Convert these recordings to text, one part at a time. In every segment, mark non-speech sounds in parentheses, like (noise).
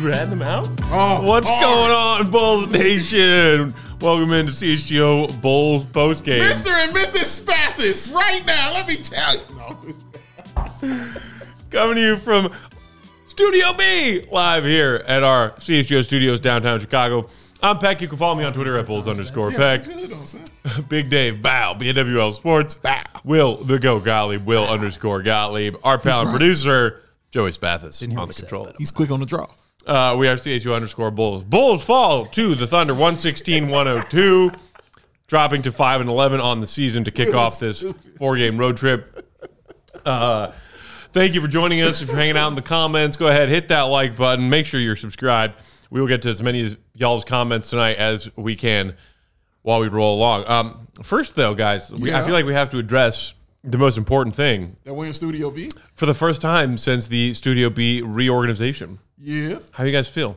You ratting them out? Oh, What's hard. going on, Bulls Nation? Welcome into CHGO Bulls postgame. Mr. and Mrs. Spathis, right now, let me tell you. No. Coming to you from Studio B, live here at our CHGO studios downtown Chicago. I'm Peck. You can follow me on Twitter at Bulls underscore Peck. Yeah, you know, son. Big Dave Bow, BNWL Sports. Bow. Will the Go Gottlieb, Will underscore Gottlieb. Our pal and producer, Joey Spathis on the control. He's quick on the draw. Uh, we are CHGO underscore Bulls. Bulls fall to the Thunder 116 102, dropping to 5 and 11 on the season to kick off this four game road trip. Uh, thank you for joining us. If you're hanging out in the comments, go ahead, hit that like button. Make sure you're subscribed. We will get to as many of y'all's comments tonight as we can while we roll along. Um, first, though, guys, we, I feel like we have to address the most important thing That went in Studio B? for the first time since the Studio B reorganization. Yes. How you guys feel?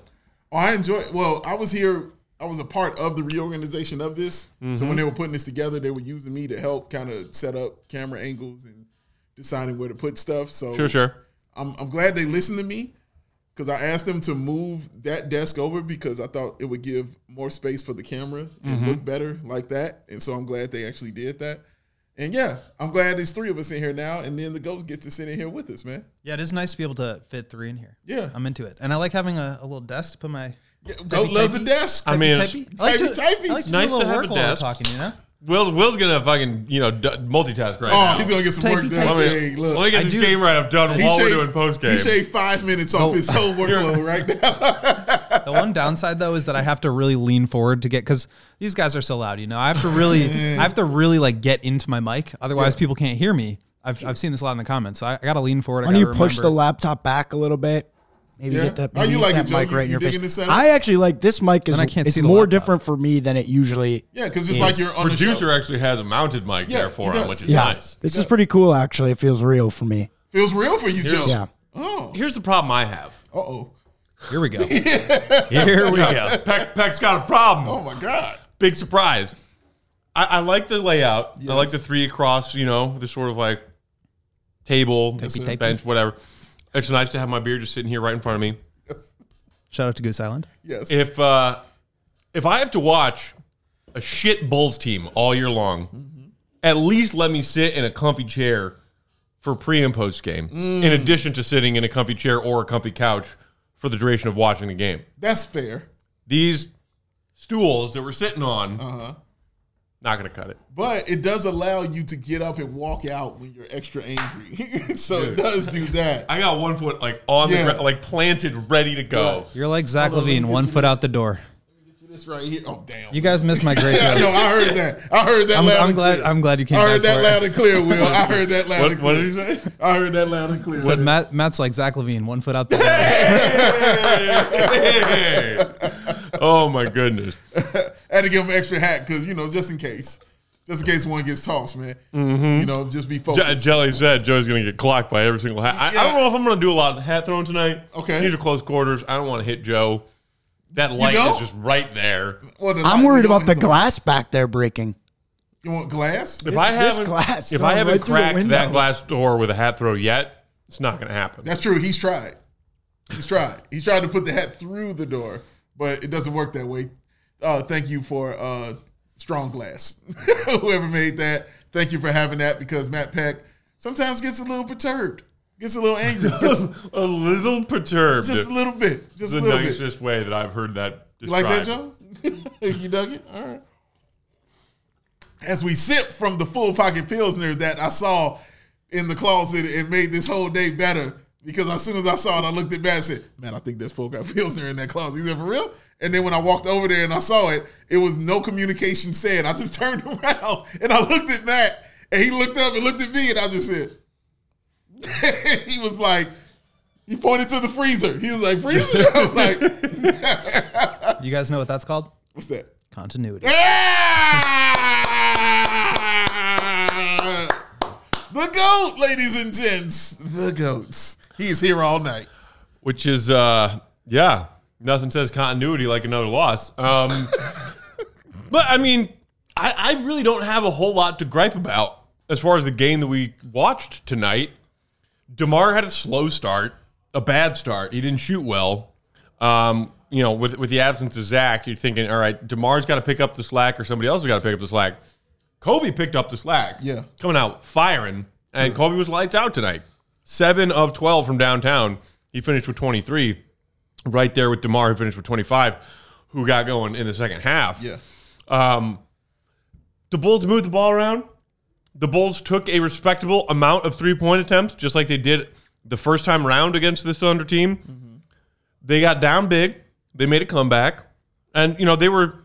Oh, I enjoy Well, I was here. I was a part of the reorganization of this. Mm-hmm. So when they were putting this together, they were using me to help kind of set up camera angles and deciding where to put stuff. So Sure, sure. I'm, I'm glad they listened to me because I asked them to move that desk over because I thought it would give more space for the camera and Mm-hmm. look better like that. And so I'm glad they actually did that. And yeah, I'm glad there's three of us in here now, and then the ghost gets to sit in here with us, man. Yeah, it is nice to be able to fit three in here. Yeah. I'm into it, and I like having a, a little desk to put my. Yeah, Goat loves the desk. I mean, typey. I like to, Typey, typey. I like to Nice do a to little have work a while we're desk. talking. You know, Will's, Will's gonna fucking you know d- multitask right oh, now. he's gonna get some work Typey, done. typey. Hey, look, Let me get I this do- game right up done He while we're doing post game. He shaved five minutes off Oh. his whole workload (laughs) right now. (laughs) the one downside though is that I have to really lean forward to get because these guys are so loud. You know, I have to really, I have to really like get into my mic. Otherwise, Yeah. people can't hear me. I've, I've seen this a lot in the comments, so I, I got to lean forward. I you gotta push the laptop back a little bit? Maybe Yeah. get that, How maybe you get like that it, Joe? mic You- right in you your face. digging this setup? I actually like this mic is Then I can't it's see more laptop. different for me than it usually. yeah, because it's is. like you're on the Producer show. actually has a mounted mic Yeah, there for him, which is Yeah, nice. this is pretty cool. Actually, it feels real for me. Feels real for you, Joe. Yeah. Oh. Here's the problem I have. Uh oh. Here we go. (laughs) Here we go. (laughs) Peck, Peck's got a problem. Oh my God. Big surprise. I, I like the layout. I like the three across. You know, the sort of like table, sir. bench, whatever. It's nice to have my beer just sitting here right in front of me. (laughs) Shout out to Goose Island. Yes. if uh if I have to watch a shit Bulls team all year long, at least let me sit in a comfy chair for pre and post game, in addition to sitting in a comfy chair or a comfy couch for the duration of watching the game. That's fair. These stools that we're sitting on, Uh-huh. not going to cut it. But it does allow you to get up and walk out when you're extra angry. (laughs) so it does do that. I got one foot like on Yeah. the gra- like planted, ready to go. You're like Zach Hold on, let me LaVine, one foot this. out the door. This right here. Oh damn. You guys missed my great (laughs) I joke. know. I heard that. I heard that. I'm, loud I'm and glad. clear. I'm glad you came I heard back that for loud it. and clear, Will. I heard that loud What, and what clear. did he say? I heard that loud and clear. Said Matt, Matt's like Zach LaVine, one foot out the door. Hey! (laughs) oh my goodness. I (laughs) had to give him extra hat because you know, just in case, just in case one gets tossed, man. Mm-hmm. You know, just be Je- focused. Jelly said Joe's going to get clocked by every single hat. I, I don't know if I'm going to do a lot of hat throwing tonight. Okay. These are close quarters. I don't want to hit Joe. That light don't? is just right there. Well, the I'm light- worried about the glass back there breaking. You want glass? If I this haven't, glass if thrown I haven't right through the cracked window. that glass door with a hat throw yet, it's not going to happen. That's true. He's tried. He's tried. He's tried to put the hat through the door, but it doesn't work that way. Uh, thank you for uh, Strong Glass, (laughs) whoever made that. Thank you for having that because Matt Peck sometimes gets a little perturbed, gets a little angry, (laughs) gets a little perturbed. just a little bit, just the a little bit. nicest way that I've heard that You like that, Joe? (laughs) you dug it? All right. As we sip from the full pocket pilsner that I saw in the closet and made this whole day better, because as soon as I saw it, I looked at Matt and said, "Man, I think there's full pocket pilsner in that closet." He said, "For real?" And then when I walked over there and I saw it, it was no communication said. I just (laughs) turned around and I looked at Matt, and he looked up and looked at me, and I just said, (laughs) he was like, he pointed to the freezer. He was like, freezer? (laughs) I'm like, You guys know what that's called? what's that? Continuity. Ah! The goat, ladies and gents. The goats. He is here all night. which is uh yeah nothing says continuity like another loss um (laughs) but i mean I, I really don't have a whole lot to gripe about as far as the game that we watched tonight demar had a slow start a bad start he didn't shoot well um you know with with the absence of zach you're thinking all right demar's got to pick up the slack or somebody else has got to pick up the slack coby picked up the slack Yeah. coming out firing and coby was lights out tonight seven of 12 from downtown. He finished with 23. Right there with DeMar, who finished with 25, who got going in the second half. Yeah. Um, the Bulls moved the ball around. The Bulls took a respectable amount of three point attempts, just like they did the first time round against this Thunder team. Mm-hmm. They got down big. They made a comeback. And, you know, they were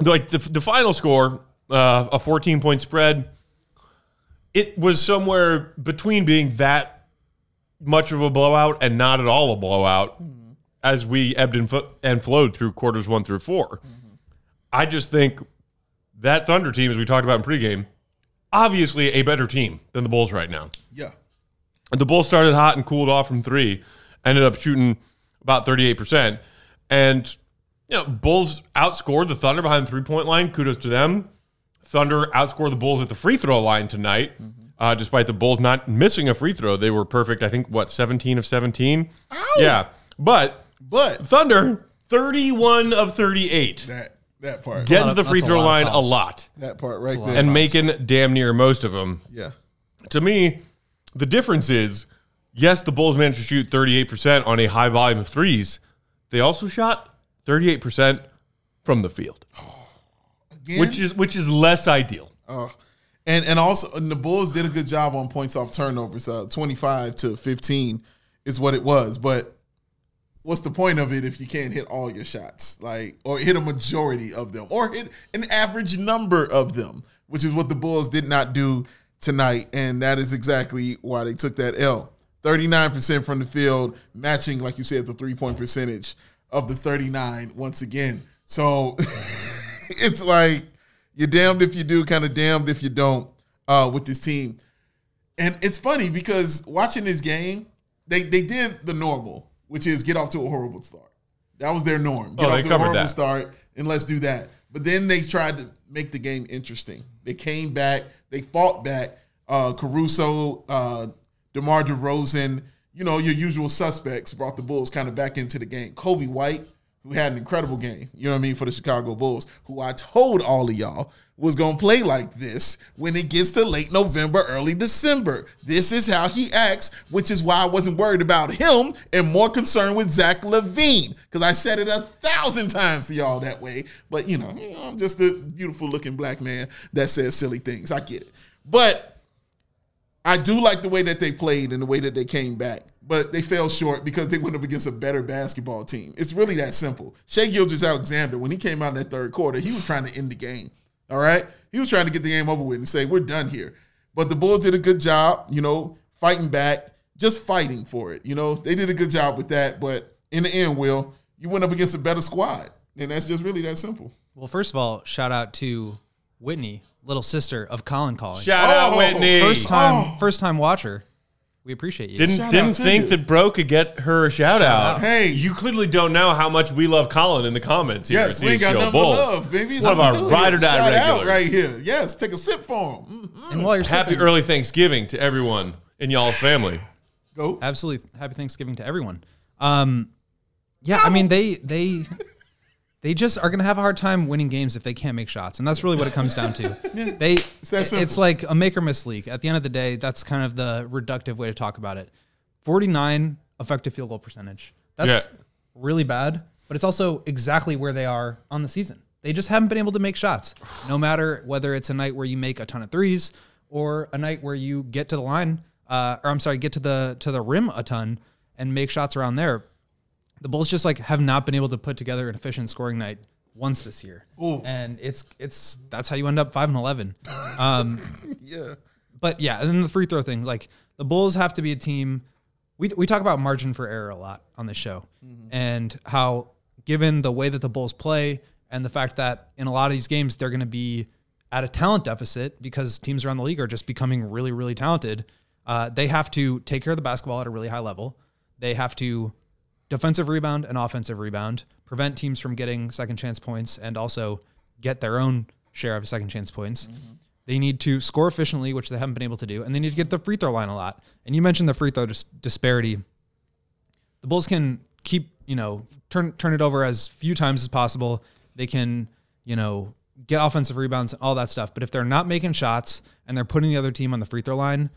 like the, the final score, uh, a 14 point spread it was somewhere between being that much of a blowout and not at all a blowout mm-hmm. as we ebbed and, fo- and flowed through quarters one through 4 mm-hmm. I just think that Thunder team, as we talked about in pregame, obviously a better team than the Bulls right now. Yeah. The Bulls started hot and cooled off from three, ended up shooting about 38%. And, you know, Bulls outscored the Thunder behind the three point line. Kudos to them. Thunder outscored the Bulls at the free throw line tonight, uh, despite the Bulls not missing a free throw. They were perfect, I think, what, 17 of 17? Yeah. But But Thunder, 31 of 38. that that part. Getting to the free that's a throw lot of line a fouls. lot that part right there. and making damn near most of them yeah. to me, the difference is yes, the Bulls managed to shoot 38% on a high volume of threes. They also shot 38% from the field, Again, which is which is less ideal. Oh. and and also and the Bulls did a good job on points off turnovers. Uh, Twenty five to fifteen is what it was. But what's the point of it if you can't hit all your shots, like or hit a majority of them, or hit an average number of them, which is what the Bulls did not do tonight, and that is exactly why they took that L. Thirty nine percent from the field, matching like you said the three point percentage of the thirty nine once again. So (laughs) it's like you're damned if you do, kind of damned if you don't uh, with this team. And it's funny because watching this game, they they did the normal, which is get off to a horrible start. That was their norm. Get Oh, off to a horrible that. start and let's do that. But then they tried to make the game interesting. They came back, they fought back. Uh, Caruso, uh, DeMar DeRozan, you know, your usual suspects brought the Bulls kind of back into the game. Coby White, who had an incredible game, you know what I mean, for the Chicago Bulls, who I told all of y'all was going to play like this when it gets to late November, early December. This is how he acts, which is why I wasn't worried about him and more concerned with Zach LaVine, because I said it a thousand times to y'all that way. But, you know, I'm just a beautiful looking black man that says silly things. I get it. But I do like the way that they played and the way that they came back, but they fell short because they went up against a better basketball team. It's really that simple. Shai Gilgeous-Alexander, when he came out in that third quarter, he was trying to end the game. All right, he was trying to get the game over with and say we're done here. But the Bulls did a good job, you know, fighting back, just fighting for it. You know, they did a good job with that. But in the end, Will, you went up against a better squad, and that's just really that simple. Well, first of all, shout out to Whitney, little sister of Colin calling. Shout out Oh, Whitney. First time, Oh. first time watcher. We appreciate you. Didn't Shout didn't to think you. that Bro could get her a shout, out. out. Hey. you clearly don't know how much we love Colin in the comments here. Yes, at we ain't got CHGO nothing but Bulls. love, baby. It's One of our ride or die Shout out regulars. right here. Yes, take a sip for him. and while you're Happy sipping- early Thanksgiving to everyone in y'all's family. Go. absolutely happy Thanksgiving to everyone. Um, yeah, I mean they they they just are gonna have a hard time winning games if they can't make shots, and that's really what it comes down to. (laughs) They It's it's like a make or miss league. At the end of the day, that's kind of the reductive way to talk about it. Forty nine effective field goal percentage. That's Yeah. really bad, but it's also exactly where they are on the season. They just haven't been able to make shots, no matter whether it's a night where you make a ton of threes or a night where you get to the line, uh, or I'm sorry, get to the to the rim a ton and make shots around there. The Bulls just like have not been able to put together an efficient scoring night once this year. Ooh. And it's it's that's how you end up five and eleven. (laughs) Um, Yeah. but yeah, and then the free throw thing, like the Bulls have to be a team. We we talk about margin for error a lot on this show, and how given the way that the Bulls play and the fact that in a lot of these games they're going to be at a talent deficit because teams around the league are just becoming really really talented. Uh, they have to take care of the basketball at a really high level. They have to defensive rebound and offensive rebound, prevent teams from getting second chance points, and also get their own share of second chance points. Mm-hmm. They need to score efficiently, which they haven't been able to do, and they need to get the free throw line a lot. And you mentioned the free throw dis- disparity. The Bulls can keep, you know, turn turn it over as few times as possible. They can, you know, get offensive rebounds, and all that stuff. But if they're not making shots and they're putting the other team on the free throw line,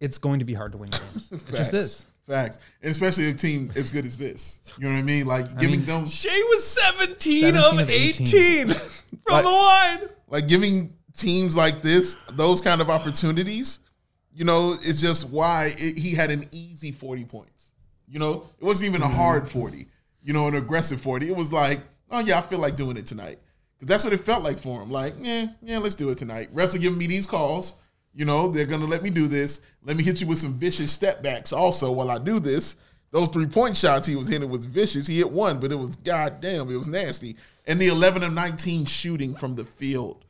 it's going to be hard to win games. it just is. Facts. And especially a team as good as this. You know what I mean? Like giving mean- them Shai was 17, 17 of of 18, 18. (laughs) from Like- the line. like giving teams like this those kind of opportunities, you know, it's just why it, he had an easy 40 points. You know, it wasn't even a mm-hmm. hard 40, you know, an aggressive 40. It was like, oh, yeah, I feel like doing it tonight. Because that's what it felt like for him. Like, yeah, yeah, let's do it tonight. Refs are giving me these calls. You know, they're going to let me do this. Let me hit you with some vicious step backs also while I do this. Those three point shots he was hitting was vicious. He hit one, but it was goddamn, it was nasty. And the 11 of 19 shooting from the field.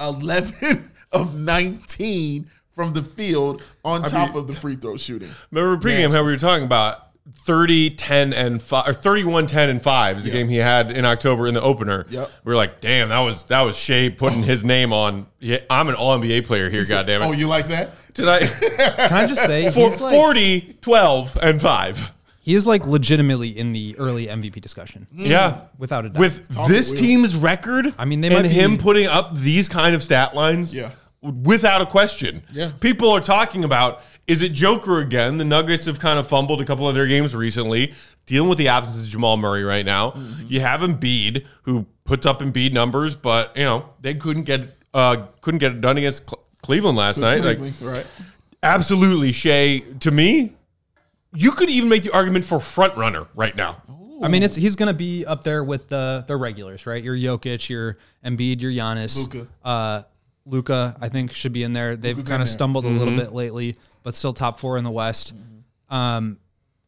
11 (laughs) of 19 from the field on top mean- of the free throw shooting. Remember pregame Nasty. how we were talking about 30, 10, and 5, or 31, 10, and 5 is the Yeah. game he had in October in the opener. Yep. We were like, damn, that was that was Shai putting his name on. Yeah, I'm an all NBA player here, goddammit. Oh, you like that? Did I? (laughs) Can I just say For, he's like, 40, 12, and 5. he is like legitimately in the early MVP discussion, mm. Yeah. without a doubt. With this wheel. team's record, I mean, they and might him putting up these kind of stat lines, Yeah. without a question. Yeah. People are talking about is it Joker again? The Nuggets have kind of fumbled a couple of their games recently, dealing with the absence of Jamal Murray right now. Mm-hmm. You have Embiid who puts up Embiid numbers, but you know they couldn't get uh, couldn't get it done against Cle- Cleveland last night. Like right. absolutely, Shai. To me, you could even make the argument for front runner right now. I mean, it's he's gonna be up there with the the regulars, right? Your Jokic, your Embiid, your Giannis, Luka. Uh, Luka, I think should be in there. They've kind in of there. stumbled a little bit lately, but still top four in the West. Mm-hmm. Um,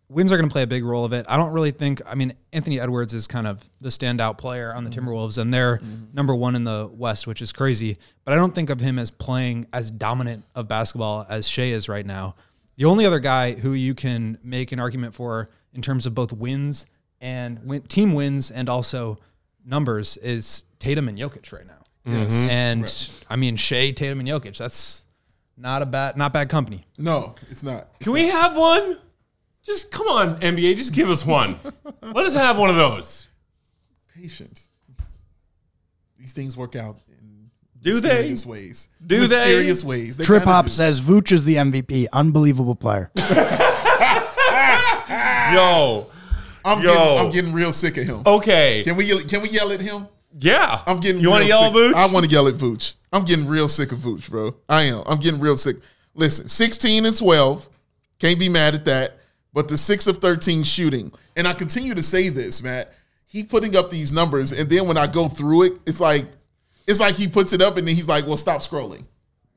wins are going to play a big role of it. I don't really think. I mean, Anthony Edwards is kind of the standout player on the Mm-hmm. Timberwolves, and they're number one in the West, which is crazy. But I don't think of him as playing as dominant of basketball as Shai is right now. The only other guy who you can make an argument for in terms of both wins and win, team wins and also numbers is Tatum and Jokic right now. Yes. And I mean, Shai, Tatum, and Jokic. That's not a bad, not bad company. No, it's not. It's Can we have one? Just come on, NBA, just give us one. (laughs) Let us have one of those. patience. These things work out in Do they? mysterious ways. Do they? mysterious ways. They Trip Hop do. says Vooch is the MVP. Unbelievable player. (laughs) Yo, I'm Yo. getting, I'm getting real sick of him. okay, Can we yell, can we yell at him? Yeah. I'm getting. You want to real yell at. Vooch? I want to yell at Vooch. I'm getting real sick of Vooch, bro. I am. I'm getting real sick. Listen, 16 and 12, can't be mad at that. But the six of 13 shooting, and I continue to say this, Matt. He putting up these numbers, and then when I go through it, it's like, it's like he puts it up, and then he's like, "Well, stop scrolling."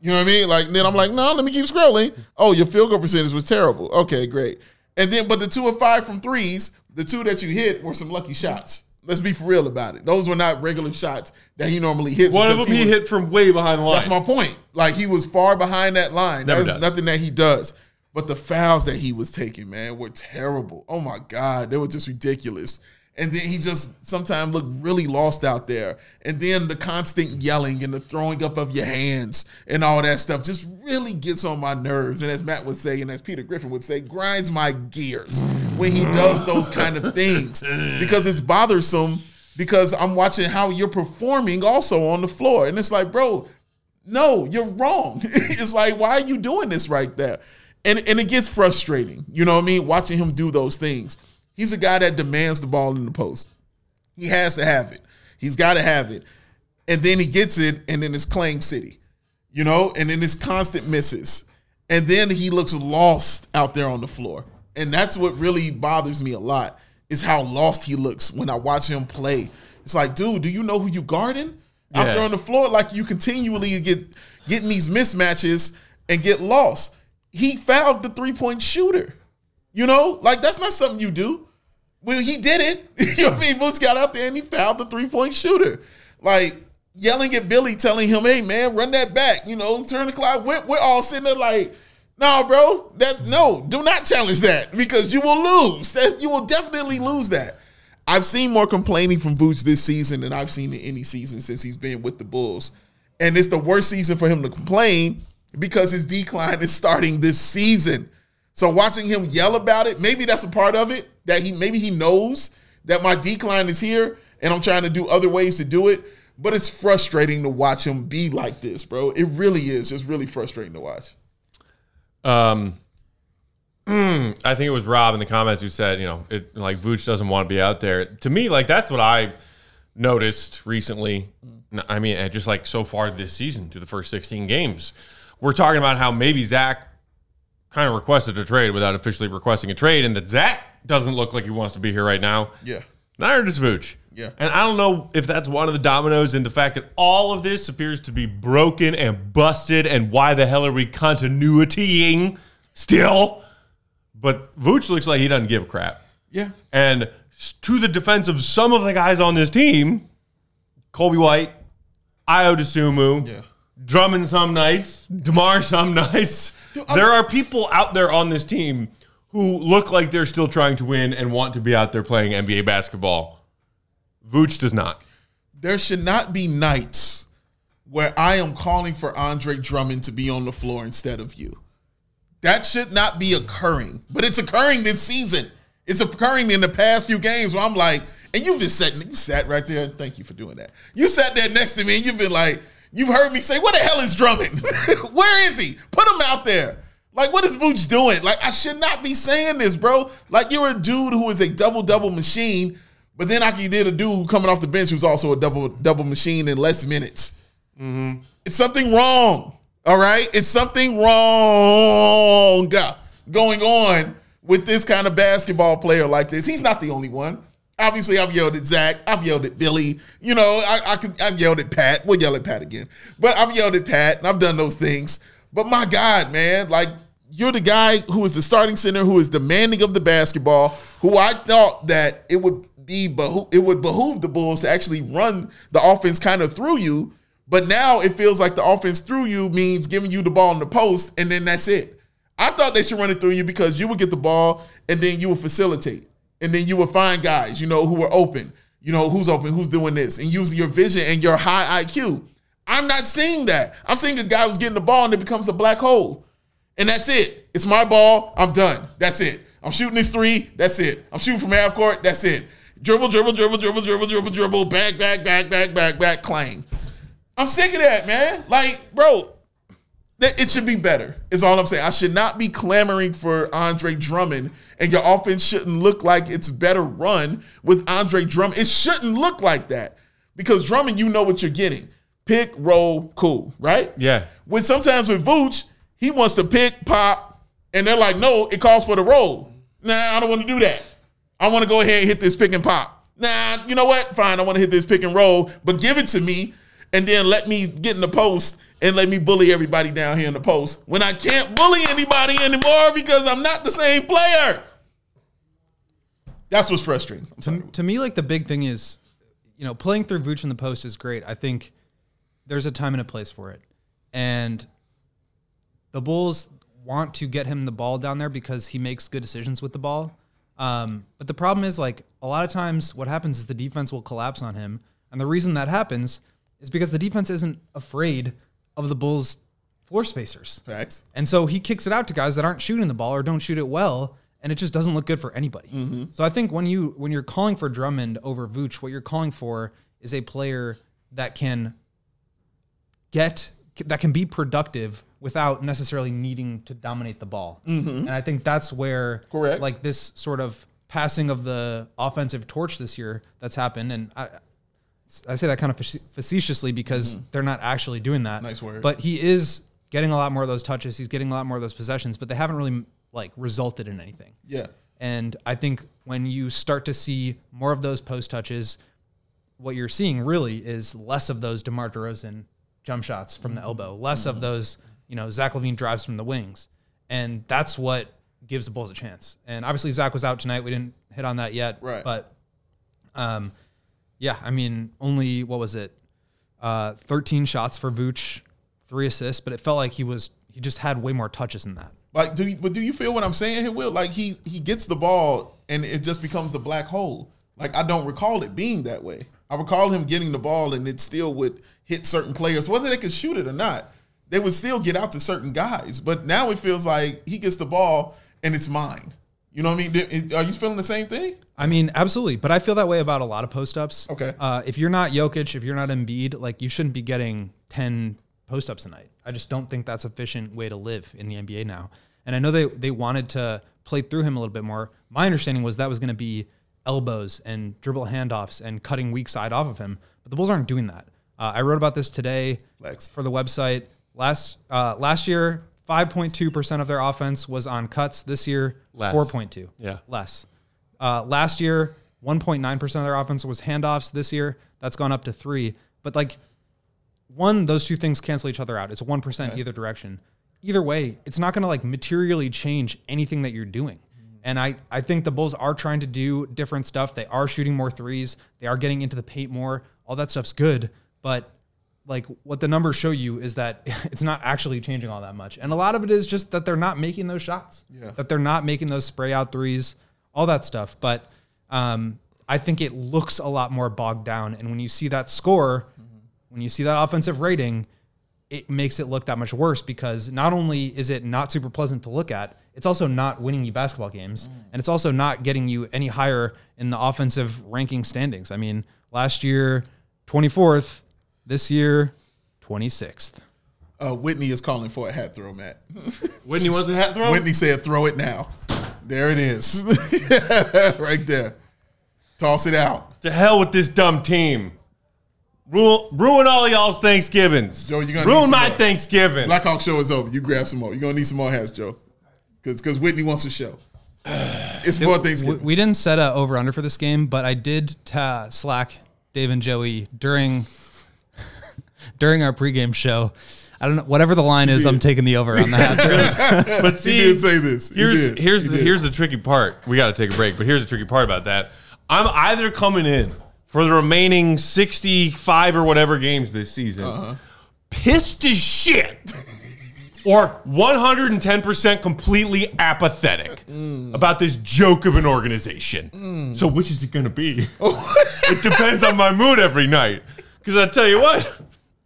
You know what I mean? Like then I'm like, no, let me keep scrolling. Oh, your field goal percentage was terrible. Okay, great. And then, but the two of five from threes, the two that you hit were some lucky shots. Let's be for real about it. Those were not regular shots that he normally hits. One of them he was- hit from way behind the line. That's my point. Like he was far behind that line. Never There's does. nothing that he does. But the fouls that he was taking, man, were terrible. Oh my God, they were just ridiculous. And then he just sometimes looked really lost out there. And then the constant yelling and the throwing up of your hands and all that stuff just really gets on my nerves. And as Matt would say, and as Peter Griffin would say, grinds my gears when he does those kind of things (laughs) because it's bothersome. Because I'm watching how you're performing also on the floor, and it's like, bro, no, you're wrong. (laughs) it's like, why are you doing this right there? And and it gets frustrating. You know what I mean? Watching him do those things. He's a guy that demands the ball in the post. He has to have it. He's got to have it. And then he gets it, and then it's Clang City. You know, and then it's constant misses. And then he looks lost out there on the floor. And that's what really bothers me a lot. is how lost he looks when I watch him play. It's like, dude, do you know who you guarding out there on the floor? Like you continually get getting these mismatches and get lost. He fouled the three point shooter. You know, like that's not something you do. Well, he did it. (laughs) you know I mean? Vooch got out there and he fouled the three point shooter. Like yelling at Billy, telling him, "Hey man, run that back." You know, turn the clock. We're, we're all sitting there like, "No, bro, that no, do not challenge that because you will lose. That you will definitely lose that." I've seen more complaining from Vooch this season than I've seen in any season since he's been with the Bulls, and it's the worst season for him to complain because his decline is starting this season. So watching him yell about it, maybe that's a part of it that he maybe he knows that my decline is here and I'm trying to do other ways to do it. But it's frustrating to watch him be like this, bro. It really is. It's really frustrating to watch. Um, mm, I think it was Rob in the comments who said, you know, it like Vooch doesn't want to be out there. To me, like that's what I've noticed recently. I mean, just like so far this season through the first 16 games, we're talking about how maybe Zach kind of requested a trade without officially requesting a trade, and that Zach doesn't look like he wants to be here right now. Yeah. Neither does Vooch. Yeah. And I don't know if that's one of the dominoes in the fact that all of this appears to be broken and busted, and why the hell are we continuitying still? But Vooch looks like he doesn't give a crap. Yeah. And to the defense of some of the guys on this team, Coby White, Ayo Dosunmu, Yeah. Drummond some nights, DeMar some nights. there are people out there on this team who look like they're still trying to win and want to be out there playing NBA basketball. Vooch does not. There should not be nights where I am calling for Andre Drummond to be on the floor instead of you. That should not be occurring, but it's occurring this season. It's occurring in the past few games where I'm like, and you've been sitting, you sat right there. Thank you for doing that. You sat there next to me and you've been like, you've heard me say, "What the hell is Drummond? (laughs) Where is he? Put him out there." Like, what is Vooch doing? Like, I should not be saying this, bro. Like, you're a dude who is a double double machine, but then I can did a dude coming off the bench who's also a double double machine in less minutes. Mm-hmm. It's something wrong. All right, it's something wrong going on with this kind of basketball player like this. He's not the only one. Obviously, I've yelled at Zach. I've yelled at Billy. You know, I, I could. I've yelled at Pat. We'll yell at Pat again. But I've yelled at Pat, and I've done those things. But my God, man, like you're the guy who is the starting center, who is demanding of the basketball. Who I thought that it would be, beho- it would behoove the Bulls to actually run the offense kind of through you. But now it feels like the offense through you means giving you the ball in the post, and then that's it. I thought they should run it through you because you would get the ball and then you would facilitate. And then you would find guys, you know, who are open, you know, who's open, who's doing this, and using your vision and your high IQ. I'm not seeing that. I'm seeing a guy who's getting the ball and it becomes a black hole. And that's it. It's my ball. I'm done. That's it. I'm shooting this three. That's it. I'm shooting from half court. That's it. Dribble, dribble, dribble, dribble, dribble, dribble, dribble, back, back, back, back, back, back, clang. I'm sick of that, man. Like, bro, it should be better. Is all I'm saying. I should not be clamoring for Andre Drummond, and your offense shouldn't look like it's better run with Andre Drummond. It shouldn't look like that because Drummond, you know what you're getting. Pick, roll, cool, right? Yeah. When sometimes with Vooch, he wants to pick, pop, and they're like, no, it calls for the roll. Nah, I don't want to do that. I want to go ahead and hit this pick and pop. Nah, you know what? Fine, I want to hit this pick and roll, but give it to me and then let me get in the post and let me bully everybody down here in the post when I can't bully anybody anymore because I'm not the same player. That's what's frustrating. I'm to me, like the big thing is, you know, playing through Vooch in the post is great. I think there's a time and a place for it, and the Bulls want to get him the ball down there because he makes good decisions with the ball. Um, but the problem is, like a lot of times, what happens is the defense will collapse on him, and the reason that happens is because the defense isn't afraid of the Bulls' floor spacers. Facts. And so he kicks it out to guys that aren't shooting the ball or don't shoot it well, and it just doesn't look good for anybody. Mm-hmm. So I think when you when you're calling for Drummond over Vooch, what you're calling for is a player that can get that can be productive without necessarily needing to dominate the ball. Mm-hmm. And I think that's where Correct. like this sort of passing of the offensive torch this year that's happened and I I say that kind of facetiously because mm-hmm. they're not actually doing that. Nice word. But he is getting a lot more of those touches. He's getting a lot more of those possessions, but they haven't really like resulted in anything. Yeah. And I think when you start to see more of those post touches, what you're seeing really is less of those DeMar DeRozan jump shots from the mm-hmm. elbow, less of mm-hmm. those, you know, Zach LaVine drives from the wings. And that's what gives the Bulls a chance. And obviously Zach was out tonight. We didn't hit on that yet. Right. But um yeah, I mean, only what was it? Uh 13 shots for Vooch, three assists, but it felt like he was he just had way more touches than that. Like, do you, but do you feel what I'm saying here, Will? Like he he gets the ball and it just becomes the black hole. Like I don't recall it being that way. I recall him getting the ball and it still would hit certain players, whether they could shoot it or not. They would still get out to certain guys. But now it feels like he gets the ball and it's mine. You know what I mean? Are you feeling the same thing? I mean, absolutely. But I feel that way about a lot of post ups. Okay. Uh, if you're not Jokic, if you're not Embiid, like you shouldn't be getting 10 post ups a night. I just don't think that's a efficient way to live in the NBA now. And I know they, they wanted to play through him a little bit more. My understanding was that was going to be elbows and dribble handoffs and cutting weak side off of him. But the Bulls aren't doing that. Uh, I wrote about this today Flex. for the website. Last uh, last year, 5.2% of their offense was on cuts. This year, Less. 4.2. Yeah. Less. Uh, last year, 1.9% of their offense was handoffs. This year, that's gone up to three. But like, one, those two things cancel each other out. It's 1% either direction. Either way, it's not going to like materially change anything that you're doing. And I, I think the Bulls are trying to do different stuff. They are shooting more threes. They are getting into the paint more. All that stuff's good. But like what the numbers show you is that (laughs) it's not actually changing all that much. And a lot of it is just that they're not making those shots. Yeah. That they're not making those spray out threes, all that stuff. But um, I think it looks a lot more bogged down. And when you see that score, when you see that offensive rating, it makes it look that much worse because not only is it not super pleasant to look at, it's also not winning you basketball games. And it's also not getting you any higher in the offensive ranking standings. I mean, last year, 24th, this year, 26th. Uh, Whitney is calling for a hat throw, Matt. (laughs) Whitney wants a hat throw. Whitney said, "Throw it now." There it is, (laughs) right there. Toss it out, To hell with this dumb team. Ruin, ruin all y'all's Thanksgivings. Joe, you're gonna need ruin some my more. Thanksgiving. Blackhawk show is over. You grab some more. You're gonna need some more hats, Joe, because because Whitney wants a show. (sighs) It's for We, Thanksgiving. we didn't set a over under for this game, but I did ta slack Dave and Joey during during our pregame show. I don't know whatever the line is. I'm taking the over on that. (laughs) but He see, did say this. He here's did. here's He the did. here's the tricky part. We got to take a break, but here's the tricky part about that. I'm either coming in for the remaining 65 or whatever games this season, Uh-huh. pissed as shit, or 110% completely apathetic Mm. about this joke of an organization. So which is it going to be? (laughs) it depends on my mood every night. Because I tell you what.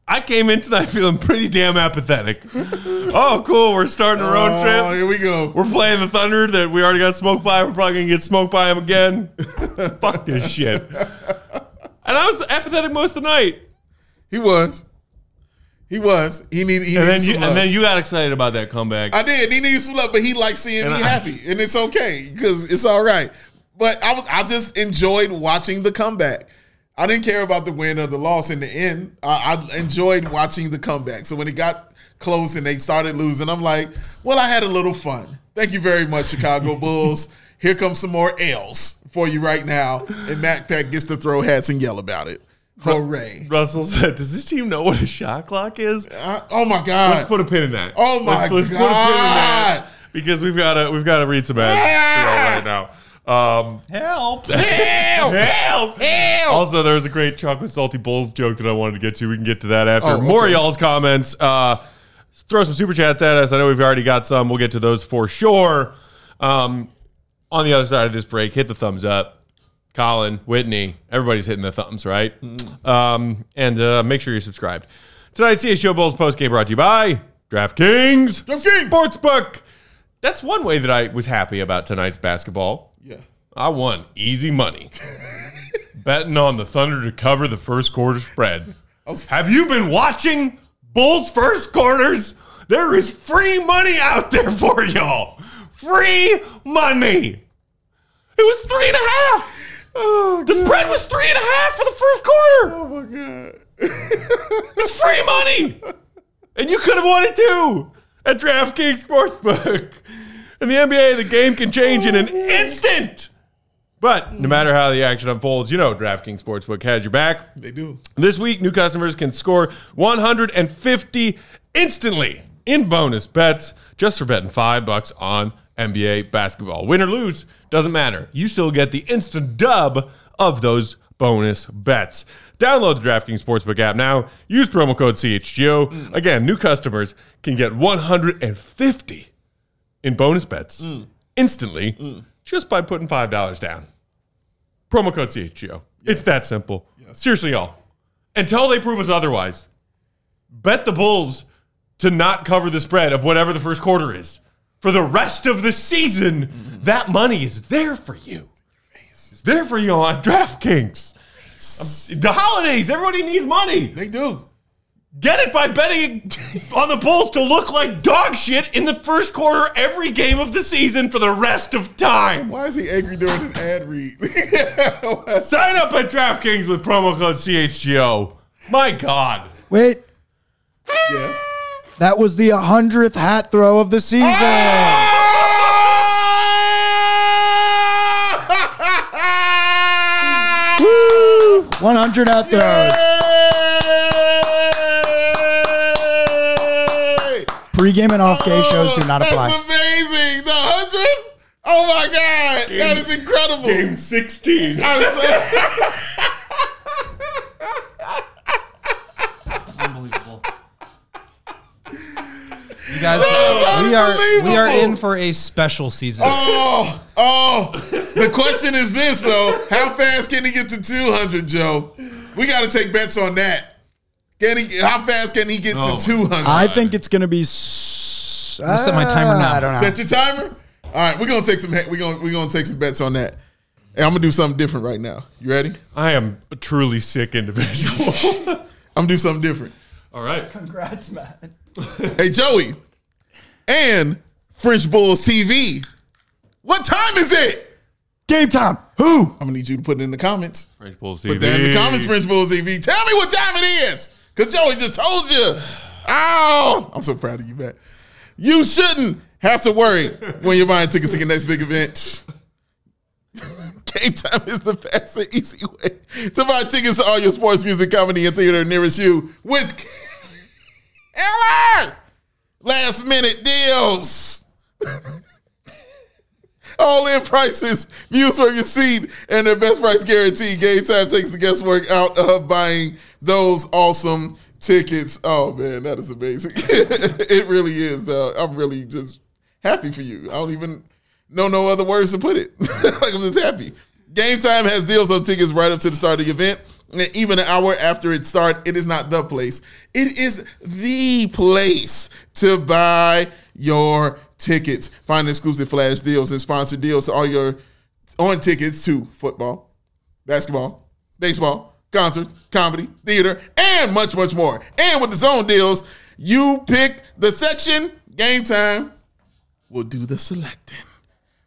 I came in tonight feeling pretty damn apathetic. Oh, cool. We're starting a road Oh, trip. here we go. We're playing the Thunder that we already got smoked by. We're probably gonna get smoked by them again. (laughs) Fuck this shit. And I was apathetic most of the night. He was. He was. He needed. He And needed then you and then you got excited about that comeback. I did. He needed some love, but he liked seeing And me I- happy, and it's okay because it's all right. But I was. I just enjoyed watching the comeback. I didn't care about the win or the loss in the end. I, I enjoyed watching the comeback. So when it got close and they started losing, I'm like, well, I had a little fun. Thank you very much, Chicago (laughs) Bulls. Here comes some more L's for you right now, and Matt Peck gets to throw hats and yell about it. Hooray! Russell said, "Does this team know what a shot clock is?" Uh, oh my God! Let's put a pin in that. Oh my let's, let's put a pin in God. that because we've got to we've got to read some ads Ah. right now. Um, Help! (laughs) Help! help! Help! Also, there's a great chocolate salty bulls joke that I wanted to get to. We can get to that after Oh, more of y'all's comments. Uh, throw some super chats at us. I know we've already got some. We'll get to those for sure. Um, on the other side of this break, hit the thumbs up. Colin, Whitney, everybody's hitting the thumbs, right? Um, and uh, make sure you're subscribed. Tonight's CSO Bulls post game brought to you by DraftKings, DraftKings. Sportsbook. That's one way that I was happy about tonight's basketball. Yeah. I won easy money. (laughs) Betting on the Thunder to cover the first quarter spread. Have you been watching Bulls first quarters? There is free money out there for y'all. Free money. It was three and a half. Oh, the spread was three and a half for the first quarter. Oh my god. (laughs) It's free money. And you could have won it too at DraftKings Sportsbook. In the NBA, the game can change in an instant. But no matter how the action unfolds, you know DraftKings Sportsbook has your back. They do. This week, new customers can score 150 instantly in bonus bets just for betting five bucks on NBA basketball. Win or lose, doesn't matter. You still get the instant dub of those bonus bets. Download the DraftKings Sportsbook app now. Use promo code CHGO. Again, new customers can get 150 in bonus bets mm. instantly mm. just by putting $5 down. Promo code CHGO. It's that simple. Seriously, y'all. Until they prove us otherwise, bet the Bulls to not cover the spread of whatever the first quarter is. For the rest of the season, mm-hmm. that money is there for you. It's there for you on (laughs) DraftKings. The holidays, everybody needs money. They do. Get it by betting on the Bulls to look like dog shit in the first quarter every game of the season for the rest of time. Why is he angry during an ad read? (laughs) Sign up at DraftKings with promo code CHGO. My God. Wait, yes. that was the 100th hat throw of the season. Ah! (laughs) Woo! 100 hat throws. Yay! Pre-game and off-game oh, shows do not That's apply. That's amazing. The hundred. Oh my god, that is incredible. Game 16. I was like- Unbelievable. You guys, uh, we are we are in for a special season. oh, oh. The question is this though: How fast can he get to two hundred, Joe? We got to take bets on that. Can he? How fast can he get Oh to two hundred? I think it's going to be. S- gonna set my timer uh, now. I don't know. Set your timer. All right, we're gonna take some. We're gonna we're gonna take some bets on that. And I'm gonna do something different right now. You ready? I am a truly sick individual. (laughs) I'm gonna do something different. All right. Congrats, man. (laughs) Hey, Joey, and French Bulls TV. What time is it? Game time. Who? I'm gonna need you to put it in the comments. French Bulls TV. Put that in the comments, French Bulls TV. Tell me what time it is. Because Joey just told you. Ow! I'm so proud of you, man. You shouldn't have to worry when you're buying tickets to your next big event. Game time is the fast and easy way to buy tickets to all your sports, music, comedy, and theater nearest you with Eller! Last minute deals. (laughs) All in prices, views from your seat, and their best price guarantee. Game time takes the guesswork out of buying those awesome tickets. Oh man, that is amazing. (laughs) it really is. Though. I'm really just happy for you. I don't even know no other words to put it. (laughs) like I'm just happy. Game time has deals on tickets right up to the start of the event. And even an hour after it starts, it is not the place. It is the place to buy your tickets. Find exclusive flash deals and sponsored deals to all your on tickets to football, basketball, baseball, concerts, comedy, theater, and much, much more. And with the zone deals, you pick the section, game time will do the selecting.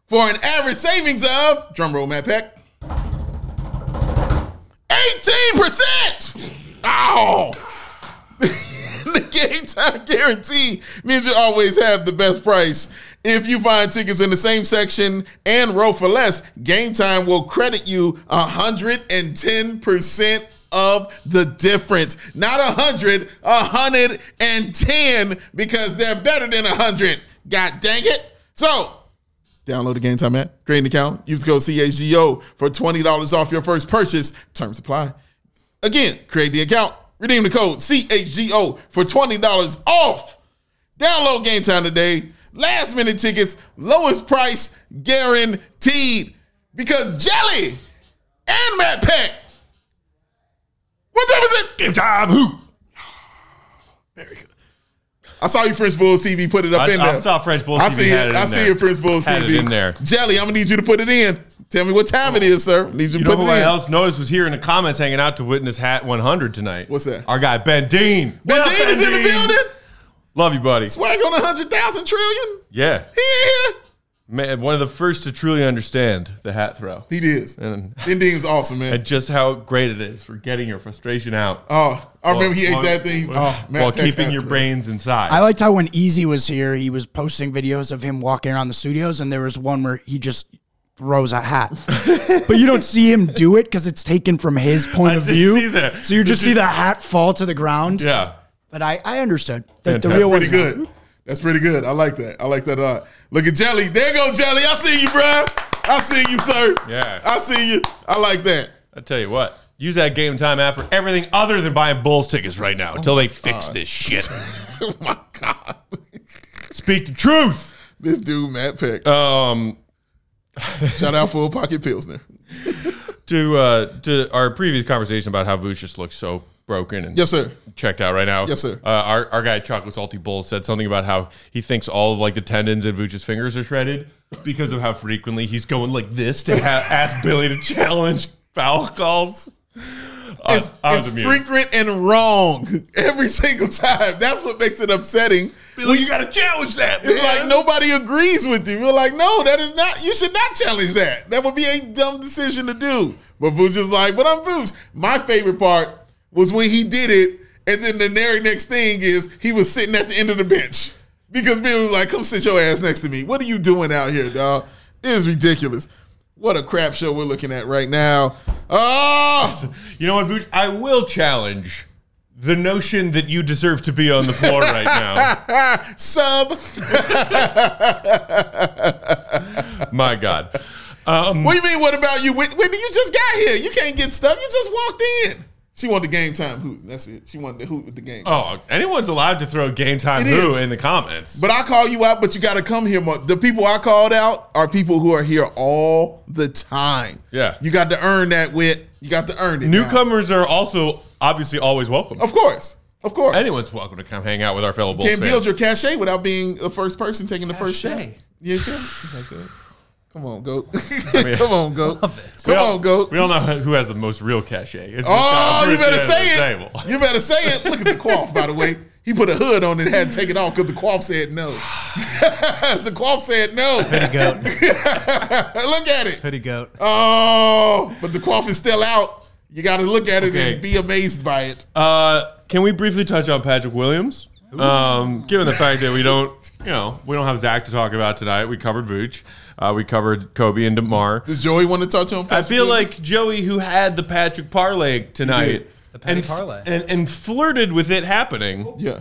For an average savings of, drumroll Matt Peck, 18%! Ow! (laughs) the game time guarantee means you always have the best price. If you find tickets in the same section and row for less, Game Time will credit you 110% of the difference. Not 100, 110 because they're better than 100. God dang it. So, Download the Game Time app, create an account, use the code CHGO for $20 off your first purchase. Terms apply. Again, create the account, redeem the code CHGO for $20 off. Download Game Time today. Last minute tickets, lowest price guaranteed. Because Jelly and Matt Peck. What time is it? Game time. Who? (sighs) Very good. I saw you, French Bulls TV, put it up I- in I there. I saw French Bulls I TV see had it. it I in see there. it, French Bulls Had TV. in there. Jelly, I'm gonna need you to put it in. Tell me what time it is, sir. Need you to You know put who it in. else noticed was here in the comments hanging out to witness Hat 100 tonight? What's that? Our guy Ben Dean. Ben Dean is in the building. Love you, buddy. Swag on a hundred thousand trillion. Yeah. He in here. man, one of the first to truly understand the hat throw He is. and, Ending is awesome, man. and just how great it is for getting your frustration out Oh, I remember he ate while- that thing. Oh, Matt while keeping your throw. brains inside. I liked how when Easy was here, he was posting videos of him walking around the studios, and there was one where he just throws a hat, (laughs) but you don't see him do it because it's taken from his point I of view. see that. So you just It's see the hat fall to the ground. yeah. But I, I understood the, the Fantastic. real Pretty one's good. That's pretty good. I like that. I like that a lot. Look at Jelly. There go Jelly. I see you, bro. I see you, sir. Yeah. I see you. I like that. I tell you what, use that game time app for everything other than buying Bulls tickets right now until they fix this shit. (laughs) Oh my God. Speak the truth. This dude, Matt Peck. Um, Shout out Full (laughs) Pocket Pilsner. to uh, to our previous conversation about how Vooch just looks so broken and Yes, sir. checked out right now. Yes, sir. Uh, our our guy Chocolate Salty Bull said something about how he thinks all of like the tendons in Vooch's fingers are shredded because of how frequently he's going like this to ha- (laughs) ask Billy to challenge foul calls. I, It's, I it's frequent and wrong every (laughs) single time. That's what makes it upsetting. Billy, you got to challenge that. It's man. like nobody agrees with you. We're like, no, that is not. You should not challenge that. That would be a dumb decision to do. But Vooch is like, but I'm Vooch. My favorite part was when he did it, and then the very next thing is he was sitting at the end of the bench because Bill was like, "Come sit your ass next to me. What are you doing out here, dog? It is ridiculous. What a crap show we're looking at right now. Oh, You know what, Vooch? I will challenge the notion that you deserve to be on the floor right now. (laughs) sub. (laughs) My God. Um, What do you mean? What about you? Whitney, Whitney, you just got here. You can't get stuff. You just walked in. She wanted the game time hoot. That's it. She wanted the hoot with the game. oh, anyone's allowed to throw game time It who is. in the comments. But I call you out, but you got to come here more. The people I called out are people who are here all the time. Yeah. You got to earn that wit. You got to earn it. now. Newcomers are also obviously always welcome. Of course. Of course. Anyone's welcome to come hang out with our fellow Bulls Can't fans. build your cachet without being the first person taking the first step. Cachet. Yeah, you can. Okay. Come on, goat. mean- (laughs) (laughs) Come on, goat. We Come all- on, goat. We all know who has the most real cachet. It's Oh, you better say it. You better say it. Look at the quaff, by the way. He put a hood on it and had to take it off because the quaff said no. (laughs) the quaff said no. Hoodie goat. look at it. Hoodie goat. Oh, but the quaff is still out. You got to look at it Okay. and be amazed by it. Uh, can we briefly touch on Patrick Williams? Um, given the fact that we don't, you know, we don't have Zach to talk about tonight. We covered Vooch. Uh, we covered Coby and Demar. Does Joey want to touch on? Patrick? I feel like Joey, who had the Patrick parlay tonight. The Patty and, parlay. and and flirted with it happening, yeah,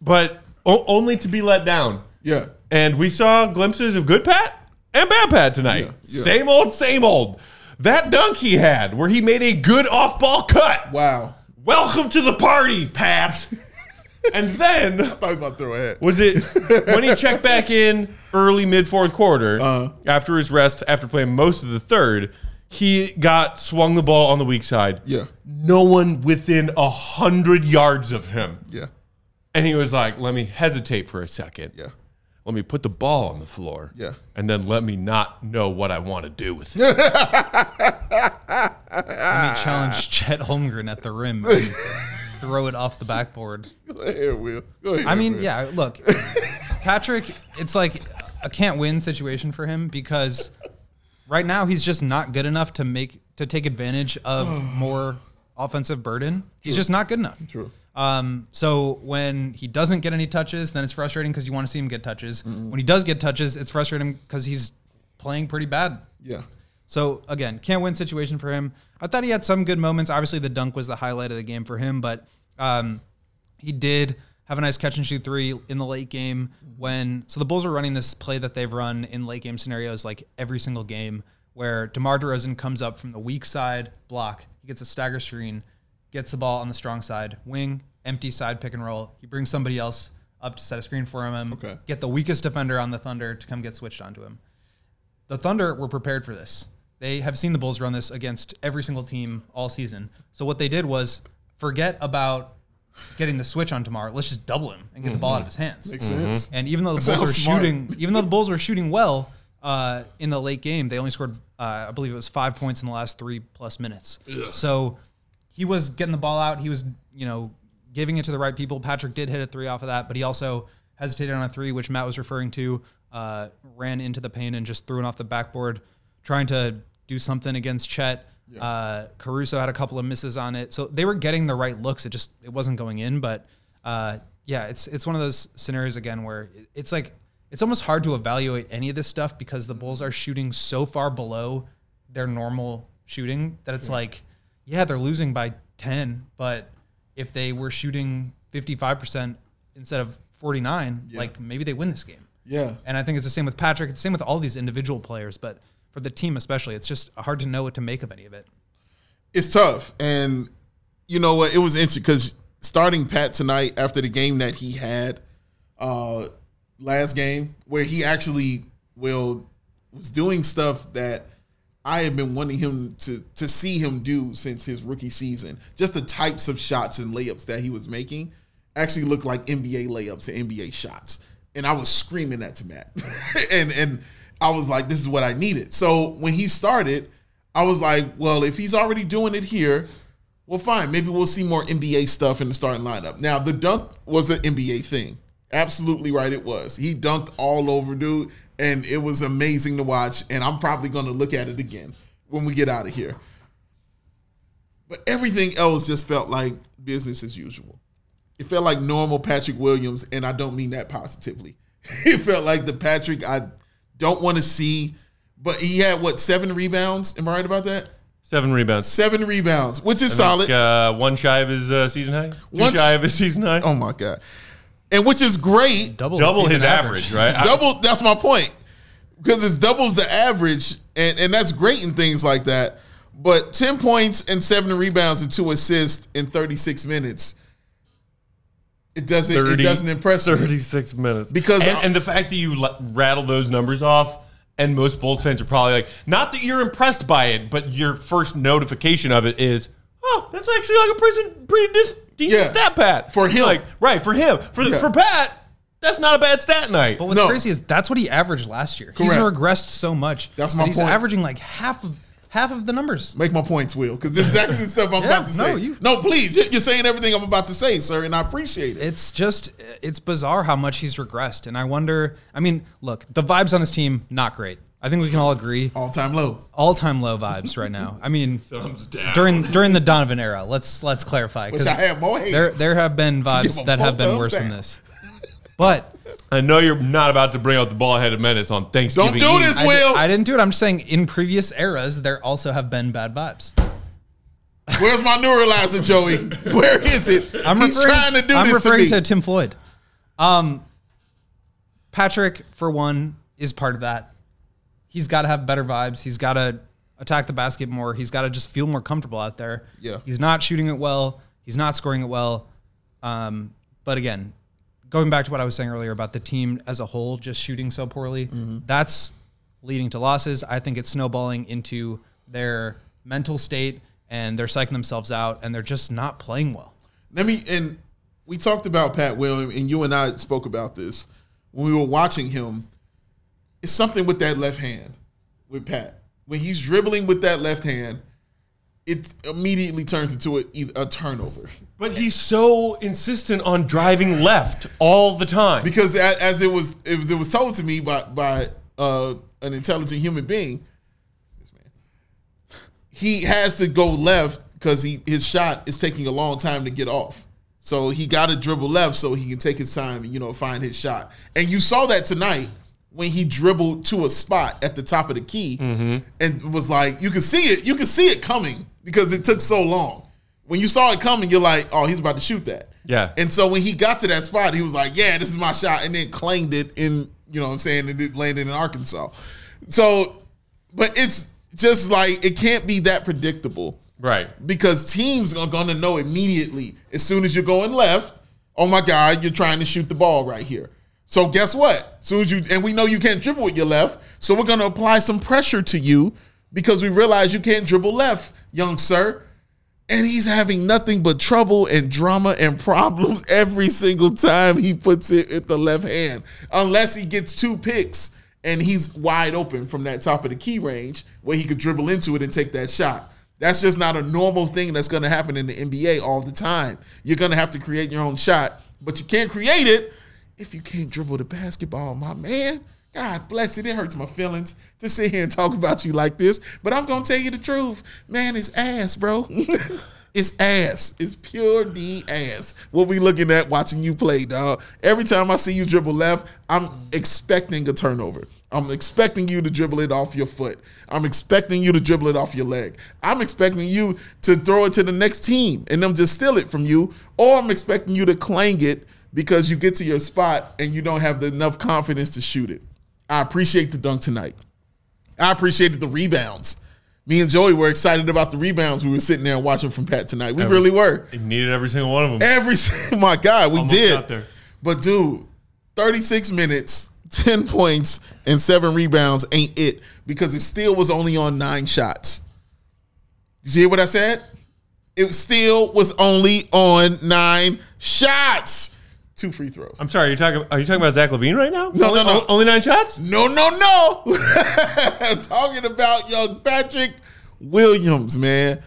but o- only to be let down. yeah. And we saw glimpses of good Pat and bad Pat tonight. Yeah, yeah. Same old, same old. That dunk he had, where he made a good off-ball cut. Wow. Welcome to the party, Pat. (laughs) and then (laughs) I thought he was about to throw a hat. was it when he checked (laughs) back in early mid fourth quarter Uh-huh. after his rest after playing most of the third he got swung the ball on the weak side Yeah, no one within a hundred yards of him yeah, and he was like let me hesitate for a second yeah. let me put the ball on the floor Yeah. and then let me not know what i want to do with it (laughs) Let me challenge Chet Holmgren at the rim and throw it off the backboard. (laughs) Go ahead, Will. Go ahead. I mean, Will. yeah, look, Patrick, it's like a can't win situation for him because right now he's just not good enough to make to take advantage of (sighs) more offensive burden. He's just not good enough. True. Um, so when he doesn't get any touches, then it's frustrating because you want to see him get touches. When he does get touches, it's frustrating because he's playing pretty bad. Yeah. So again, can't win situation for him. I thought he had some good moments. Obviously, the dunk was the highlight of the game for him, but um, he did have a nice catch and shoot three in the late game when. So the Bulls were running this play that they've run in late game scenarios like every single game, where DeMar DeRozan comes up from the weak side block, he gets a stagger screen, gets the ball on the strong side, wing, empty side pick and roll. He brings somebody else up to set a screen for him, Okay. get the weakest defender on the Thunder to come get switched onto him the Thunder were prepared for this. They have seen the Bulls run this against every single team all season. So what they did was forget about getting the switch on tomorrow. Let's just double him and get the ball out of his hands. Makes sense. And even though the Bulls were smart. shooting, even though the Bulls were shooting well uh, in the late game, they only scored, uh, I believe it was five points in the last three plus minutes. So he was getting the ball out. He was, you know, giving it to the right people. Patrick did hit a three off of that, but he also hesitated on a three, which Matt was referring to, uh, ran into the paint and just threw it off the backboard, trying to do something against Chet. Uh, Caruso had a couple of misses on it, so they were getting the right looks. It just it wasn't going in, but uh, yeah, it's it's one of those scenarios again where it's like it's almost hard to evaluate any of this stuff because the Bulls are shooting so far below their normal shooting that it's like, yeah, they're losing by ten, but if they were shooting fifty five percent instead of forty nine, like maybe they win this game. Yeah. And I think it's the same with Patrick. It's the same with all these individual players, but for the team especially, it's just hard to know what to make of any of it. it's tough. And you know what? It was interesting because starting Pat tonight after the game that he had uh, last game, where he actually will was doing stuff that I have been wanting him to to see him do since his rookie season. Just the types of shots and layups that he was making actually looked like NBA layups and NBA shots. And I was screaming that to Matt. (laughs) and and I was like, this is what I needed. So when he started, I was like, well, if he's already doing it here, well, fine. Maybe we'll see more NBA stuff in the starting lineup. Now, the dunk was an NBA thing. Absolutely right, it was. He dunked all over, dude, and it was amazing to watch. And I'm probably going to look at it again when we get out of here. But everything else just felt like business as usual. It felt like normal Patrick Williams, and I don't mean that positively. (laughs) It felt like the Patrick I don't want to see. But he had what seven rebounds? Am I right about that? Seven rebounds. Seven rebounds, which is I think, solid. uh, one shy of his uh, season high. Two Once- shy of his season high. Oh my god, and which is great. Double, Double his season average, right? (laughs) Double. That's my point. Because it's doubles the average, and and that's great in things like that. But ten points and seven rebounds and two assists in thirty six minutes, it doesn't it doesn't impress me. 36 minutes. Because and, and the fact that you l- rattle those numbers off, and most Bulls fans are probably like, not that you're impressed by it, but your first notification of it is, oh, that's actually like a pretty, pretty dis- decent Yeah. stat pat For him. Like, right for him. For Yeah. for Pat, that's not a bad stat night. But what's No. crazy is that's what he averaged last year. He's regressed so much. That's but my he's point. averaging like half of half of the numbers. Make my points, Will, because this is exactly the stuff I'm Yeah, about to no, say. you- no, please, you're saying everything I'm about to say, sir, and I appreciate it. It's just it's bizarre how much he's regressed, and I wonder. I mean, look, the vibes on this team not great. I think we can all agree. All time low. All time low vibes right now. I mean, (laughs) Thumbs down. during during the Donovan era. Let's let's clarify Wish I had more there there have been (laughs) vibes that have been worse thumbs than this. But I know you're not about to bring out the ball headed menace on Thanksgiving. Don't do Eve. this, I, Will. di- I didn't do it. I'm just saying in previous eras there also have been bad vibes. Where's my neuralizer, Joey? Where is it? I'm He's referring, trying to do I'm this referring to me. to, Tim Floyd. Um, Patrick, for one, is part of that. He's got to have better vibes. He's got to attack the basket more. He's got to just feel more comfortable out there. Yeah. He's not shooting it well. He's not scoring it well. Um, but again, going back to what I was saying earlier about the team as a whole just shooting so poorly, Mm-hmm. that's leading to losses. I think it's snowballing into their mental state and they're psyching themselves out and they're just not playing well. Let me and we talked about Pat William, and you and I spoke about this when we were watching him. It's something with that left hand with Pat. When he's dribbling with that left hand, it immediately turns into a, a turnover. But he's so insistent on driving left all the time. because as it was, it was, it was told to me by by uh, an intelligent human being, this man, he has to go left because he his shot is taking a long time to get off. So he got to dribble left so he can take his time and you know find his shot. And you saw that tonight when he dribbled to a spot at the top of the key mm-hmm. and was like, you can see it, you can see it coming because it took so long. When you saw it coming, you're like, oh, he's about to shoot that. Yeah. And so when he got to that spot, he was like, yeah, this is my shot, and then claimed it in, you know what I'm saying, and it landed in Arkansas. So, but it's just like, it can't be that predictable right. because teams are going to know immediately as soon as you're going left, oh my God, you're trying to shoot the ball right here. So guess what? Soon as you, and we know you can't dribble with your left, so we're to apply some pressure to you because we realize you can't dribble left, young sir. And he's having nothing but trouble and drama and problems (laughs) every single time he puts it at the left hand, unless he gets two picks and he's wide open from that top of the key range where he could dribble into it and take that shot. That's just not a normal thing that's going to happen in the NBA all the time. You're going to have to create your own shot, but you can't create it if you can't dribble the basketball, my man, God bless it. It hurts my feelings to sit here and talk about you like this. But I'm gonna tell you the truth. Man, it's ass, bro. (laughs) it's ass. It's pure D ass. What we looking at watching you play, dog. Every time I see you dribble left, I'm expecting a turnover. I'm expecting you to dribble it off your foot. I'm expecting you to dribble it off your leg. I'm expecting you to throw it to the next team and them just steal it from you. Or I'm expecting you to clang it because you get to your spot and you don't have the enough confidence to shoot it. I appreciate the dunk tonight. I appreciated the rebounds. Me and Joey were excited about the rebounds we were sitting there and watching from Pat tonight. We really were. He needed every single one of them. Every (laughs) my God, we Almost did. But dude, 36 minutes, (laughs) 10 points, and seven rebounds ain't it because it still was only on nine shots. Did you hear what I said? It still was only on nine shots. Two free throws. I'm sorry. Are you talking? Are you talking about Zach LaVine right now? No, only, no, no. Only nine shots. No, no, no. (laughs) Talking about young Patrick Williams, man.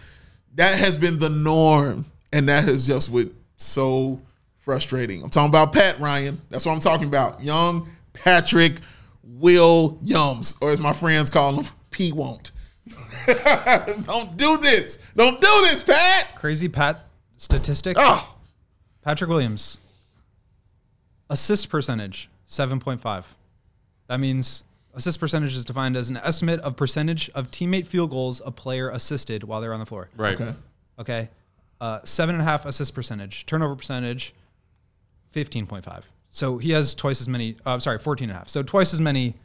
That has been the norm. And that has just been so frustrating. I'm talking about Pat Ryan. That's what I'm talking about. Young Patrick Williams, or as my friends call him, P won't. (laughs) Don't do this. Don't do this, Pat. Crazy Pat statistic. Oh, Patrick Williams. Assist percentage, 7.5. That means assist percentage is defined as an estimate of percentage of teammate field goals a player assisted while they're on the floor. Right. okay. Okay. Uh, seven and a half assist percentage. Turnover percentage, 15.5. So he has twice as many, uh, sorry, 14 and a half. So twice as many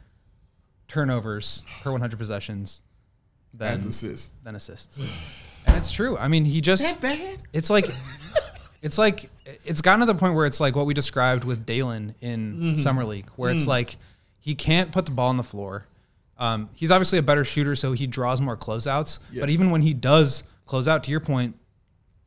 turnovers per 100 possessions than, As assists. than assists. And it's true. I mean, he just, That bad? it's like, it's like, it's gotten to the point where it's like what we described with Dalen in Summer League, where it's like he can't put the ball on the floor. Um, he's obviously a better shooter, so he draws more closeouts. But even when he does close out, to your point,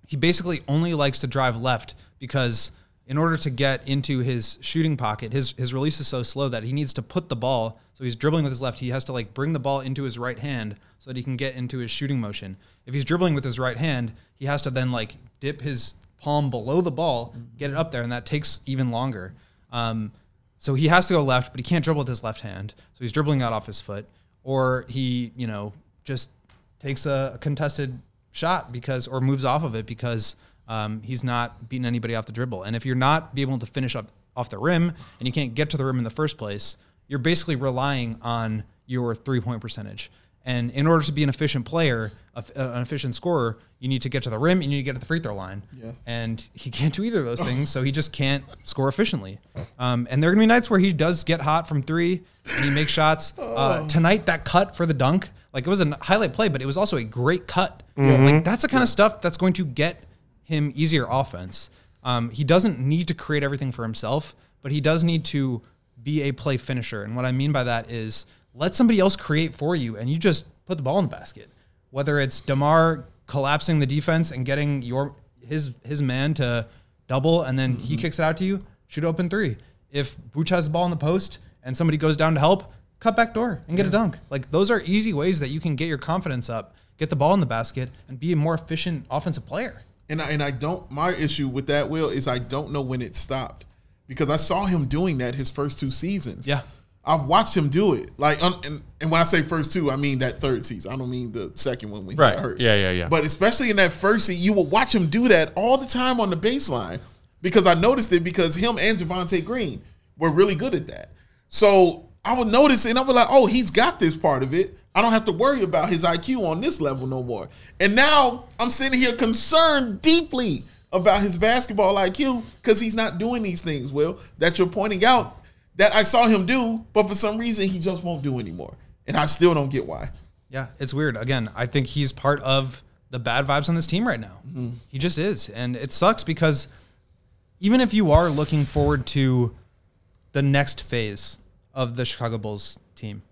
he basically only likes to drive left because in order to get into his shooting pocket, his his release is so slow that he needs to put the ball. So he's dribbling with his left. He has to like bring the ball into his right hand so that he can get into his shooting motion. If he's dribbling with his right hand, he has to then like dip his palm below the ball, get it up there, and that takes even longer. Um, so he has to go left, but he can't dribble with his left hand. So he's dribbling out off his foot, or he, you know, just takes a, a contested shot because, or moves off of it because um, he's not beating anybody off the dribble. And if you're not be able to finish up off the rim and you can't get to the rim in the first place, you're basically relying on your three point percentage. And in order to be an efficient player, a- an efficient scorer, you need to get to the rim, and you need to get to the free throw line. Yeah. And he can't do either of those things, so he just can't score efficiently. Um, and there are gonna be nights where he does get hot from three and he makes shots. Uh, tonight, that cut for the dunk, like it was a highlight play, but it was also a great cut. Like that's the kind of stuff that's going to get him easier offense. Um, he doesn't need to create everything for himself, but he does need to be a play finisher. And what I mean by that is let somebody else create for you, and you just put the ball in the basket. Whether it's Demar collapsing the defense and getting your his his man to double, and then he mm-hmm. kicks it out to you, shoot open three. If Vooch has the ball in the post and somebody goes down to help, cut back door and get a dunk. Like those are easy ways that you can get your confidence up, get the ball in the basket, and be a more efficient offensive player. And I, and I don't. My issue with that will is I don't know when it stopped because I saw him doing that his first two seasons. Yeah. I've watched him do it. Like, um, and, and when I say first two, I mean that third season. I don't mean the second one when he Right. got hurt. Yeah, yeah, yeah. But especially in that first season, you will watch him do that all the time on the baseline because I noticed it because him and Javonte Green were really good at that. So I would notice and I was like, oh, he's got this part of it. I don't have to worry about his IQ on this level no more. And now I'm sitting here concerned deeply about his basketball IQ because he's not doing these things, Will, that you're pointing out that I saw him do, but for some reason he just won't do anymore. And I still don't get why. Yeah, it's weird. Again, I think he's part of the bad vibes on this team right now. Mm-hmm. He just is. And it sucks because even if you are looking forward to the next phase of the Chicago Bulls team,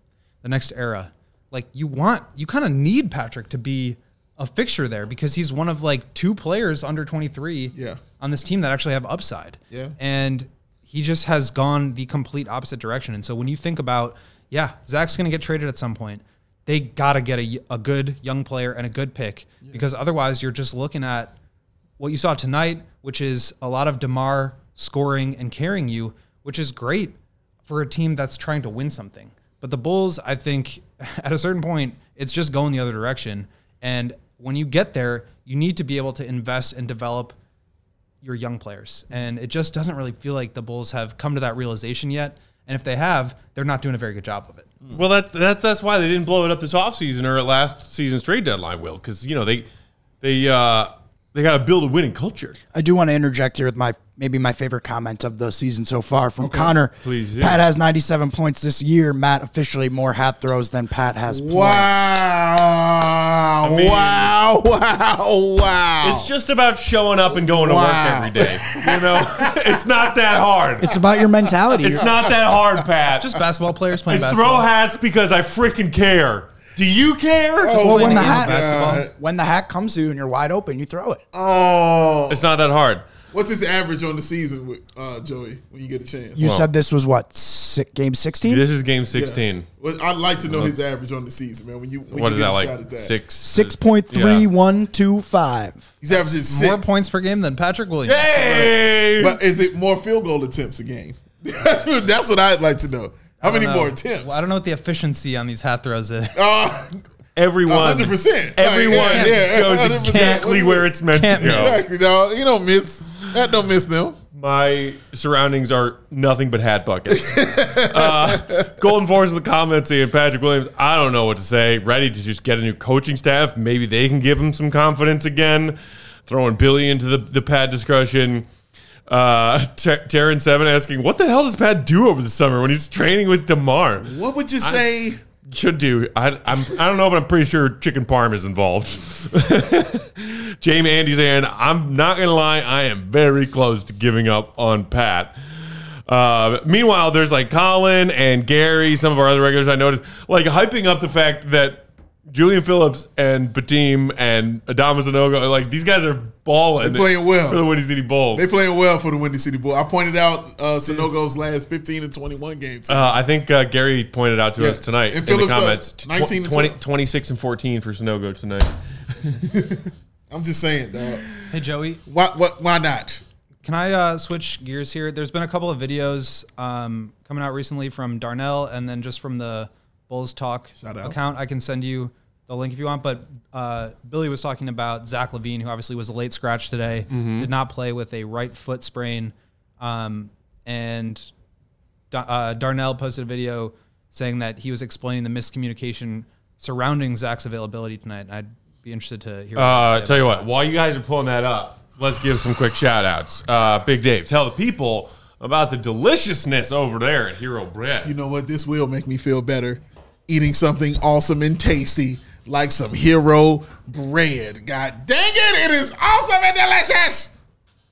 the next era, like you want, you kind of need Patrick to be a fixture there because he's one of like two players under 23 Yeah. on this team that actually have upside. Yeah. And he just has gone the complete opposite direction. And so when you think about, yeah, Zach's going to get traded at some point, they got to get a, a good young player and a good pick because otherwise you're just looking at what you saw tonight, which is a lot of DeMar scoring and carrying you which is great for a team that's trying to win something. But the Bulls, I think, (laughs) at a certain point, it's just going the other direction. And when you get there, you need to be able to invest and develop your young players. And it just doesn't really feel like the Bulls have come to that realization yet. And if they have, they're not doing a very good job of it. Well, that, that's that's why they didn't blow it up this offseason or at last season's trade deadline, Will, because you know they they uh, they got to build a winning culture. I do want to interject here with my maybe my favorite comment of the season so far from Connor. Please, yeah. Pat has 97 points this year. Matt officially more hat throws than Pat has points. Wow. mean- wow. (laughs) Wow. Wow. It's just about showing up and going to work every day. You know, (laughs) it's not that hard. It's about your mentality. It's not that hard, Pat. Just basketball players playing I basketball. throw hats because I freaking care. Do you care? Oh, well, when the hat God. when the hat comes to you and you're wide open, you throw it. Oh. It's not that hard. What's his average on the season with uh, Joey when you get a chance? You said this was what si- game 16? This is game 16. Well, I'd like to know his average on the season, man. When you when What you is get that a shot like? at that. Six. Six point three one two five. He's averaging six. More points per game than Patrick Williams. Hey! But is it more field goal attempts a game? (laughs) That's what I'd like to know. How many No. more attempts? Well, I don't know what the efficiency on these hat throws is. Uh, (laughs) Everyone. 100%. Everyone Like, yeah, yeah, goes 100%. exactly where it's meant Can't to go. miss. exactly, dog. You don't miss. That don't miss them. My surroundings are nothing but hat buckets. (laughs) uh, Golden Force in the comments saying Patrick Williams, I don't know what to say. Ready to just get a new coaching staff. Maybe they can give him some confidence again. Throwing Billy into the, the Pat discussion. Uh, Ter- Terran Seven asking, what the hell does Pat do over the summer when he's training with Demar? What would you say? Should do. I, I'm. I don't know, but I'm pretty sure chicken parm is involved. (laughs) Jamie Andy's saying, "I'm not gonna lie. I am very close to giving up on Pat." Uh, meanwhile, there's like Colin and Gary, some of our other regulars I noticed, like hyping up the fact that Julian Phillips and Bitim and Adama Sanogo, like these guys are balling. They're playing well. for the Windy City Bulls. They're playing well for the Windy City Bulls. I pointed out uh, Sanogo's last 15 and 21 games. Uh, I think uh, Gary pointed out to Yeah. us tonight And in the Phillips, uh, comments. Tw- 19 and 20 12. 26 and 14 for Sanogo tonight. (laughs) I'm just saying, dog. Hey, Joey, Why, what, why not? can I uh, switch gears here? There's been a couple of videos um, coming out recently from Darnell and then just from the Bulls Talk Shout account. I can send you the link if you want. But uh, Billy was talking about Zach LaVine, who obviously was a late scratch today, did not play with a right foot sprain. Um, and Da- uh, Darnell posted a video saying that he was explaining the miscommunication surrounding Zach's availability tonight. I'd be interested to hear. What Uh, tell you about what, while you guys are pulling that up, let's give some quick shout outs. Uh, Big Dave, tell the people about the deliciousness over there at Hero Bread. You know what? This will make me feel better. Eating something awesome and tasty like some hero bread. God dang it. It is awesome and delicious.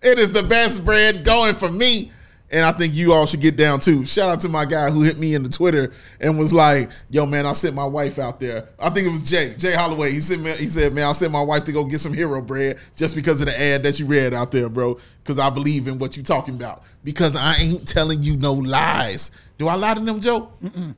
It is the best bread going for me. And I think you all should get down too. Shout out to my guy who hit me in the Twitter and was like, "Yo, man, I sent my wife out there. I think it was Jay, Jay Holloway. He sent me. He said, "Man, I sent my wife to go get some hero bread just because of the ad that you read out there, bro. Because I believe in what you talking about. Because I ain't telling you no lies. Do I lie to them, Joe?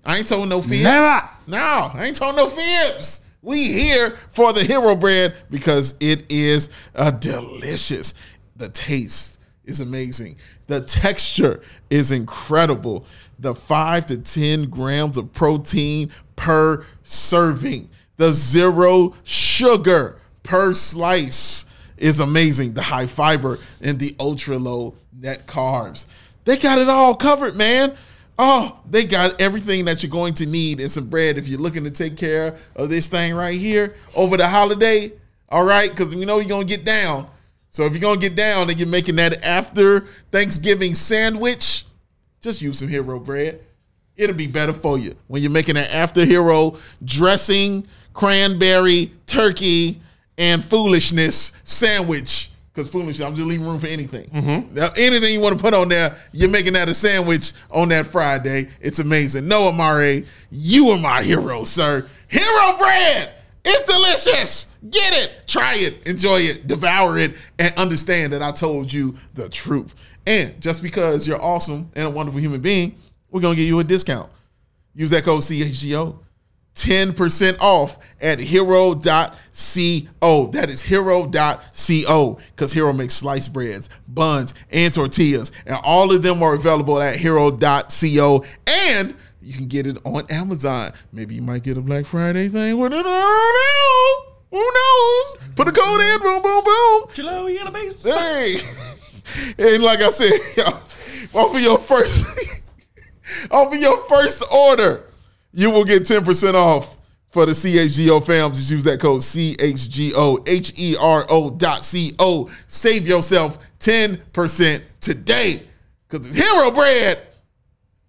I ain't told no fibs. Never. No, I ain't told no fibs. We here for the hero bread because it is a delicious. The taste is amazing. The texture is incredible. The five to 10 grams of protein per serving. The zero sugar per slice is amazing. The high fiber and the ultra low net carbs. They got it all covered, man. Oh, they got everything that you're going to need in some bread if you're looking to take care of this thing right here over the holiday. All right, because we know you're gonna get down. So if you're gonna get down and you're making that after Thanksgiving sandwich, just use some hero bread. It'll be better for you when you're making an after hero dressing, cranberry, turkey, and foolishness sandwich. Because foolishness, I'm just leaving room for anything. Mm-hmm. Now, anything you want to put on there, you're making that a sandwich on that Friday. It's amazing. Noah Mare, you are my hero, sir. Hero bread. It's delicious. Get it. Try it. Enjoy it. Devour it. And understand that I told you the truth. And just because you're awesome and a wonderful human being, we're going to give you a discount. Use that code CHGO. 10% off at hero.co. That is hero.co because Hero makes sliced breads, buns, and tortillas. And all of them are available at hero.co. And you can get it on Amazon. Maybe you might get a Black Friday thing with it. I don't know. Who knows? Put a code in, boom, boom, boom. Hello, you got a base. Hey. (laughs) and like I said, (laughs) off of your first (laughs) off of your first order, you will get 10% off for the CHGO fam. Just use that code CHGO H E R O dot C O. Save yourself 10% today. Because it's hero bread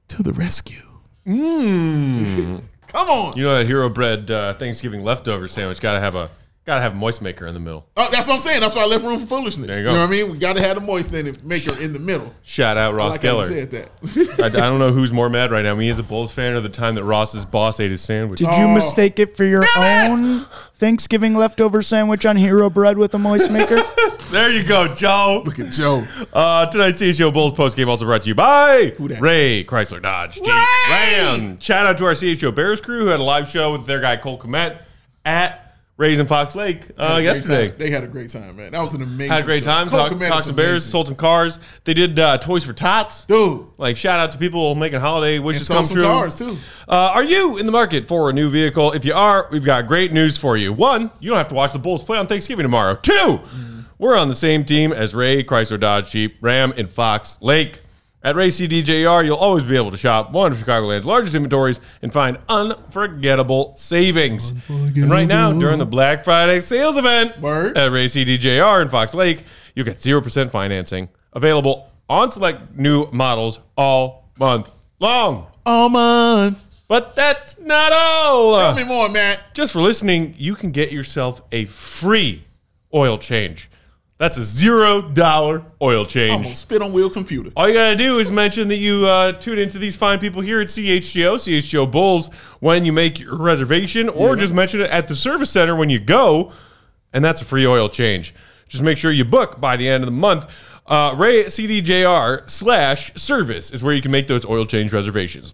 to the rescue. Mmm. (laughs) Come on. You know that hero bread uh, Thanksgiving leftover sandwich got to have a got to have a moist maker in the middle. Oh, that's what I'm saying. That's why I left room for foolishness. There you go. you, know what I mean? We got to have the moist maker in the middle. Shout out I Ross like how you Geller. said that. (laughs) I, I don't know who's more mad right now. Me as a Bulls fan or the time that Ross's boss ate his sandwich. Did you Oh. mistake it for your own Thanksgiving leftover sandwich on Hero Bread with a moist maker? (laughs) There you go, Joe. Look at Joe. Uh, tonight's CHGO Bulls post game also brought to you by that? Ray Chrysler Dodge Jeep Ram. Shout out to our CHGO Bears crew who had a live show with their guy Cole Kmet at Rays in Fox Lake uh, yesterday. They had a great time, man. That was an amazing. Had a great show. time. Talk, talked to Bears, sold some cars. They did uh, Toys for Tots. dude. Like shout out to people making holiday And wishes sold come some true. cars too. Uh, are you in the market for a new vehicle? If you are, we've got great news for you. One, you don't have to watch the Bulls play on Thanksgiving tomorrow. Two, we're on the same team as Ray Chrysler Dodge Jeep Ram in Fox Lake. At Ray CDJR, you'll always be able to shop one of Chicagoland's largest inventories and find unforgettable savings. And right now, during the Black Friday sales event Word. at Ray CDJR in Fox Lake, you get 0% financing available on select new models all month long. All month. But that's not all. Tell me more, Matt. Just for listening, you can get yourself a free oil change. That's a zero dollar oil change. I'm gonna spit on Will computer. All you gotta do is mention that you uh, tune into these fine people here at CHGO, CHGO Bulls, when you make your reservation, or just mention it at the service center when you go, and that's a free oil change. Just make sure you book by the end of the month. Uh, Ray CDJR slash service is where you can make those oil change reservations.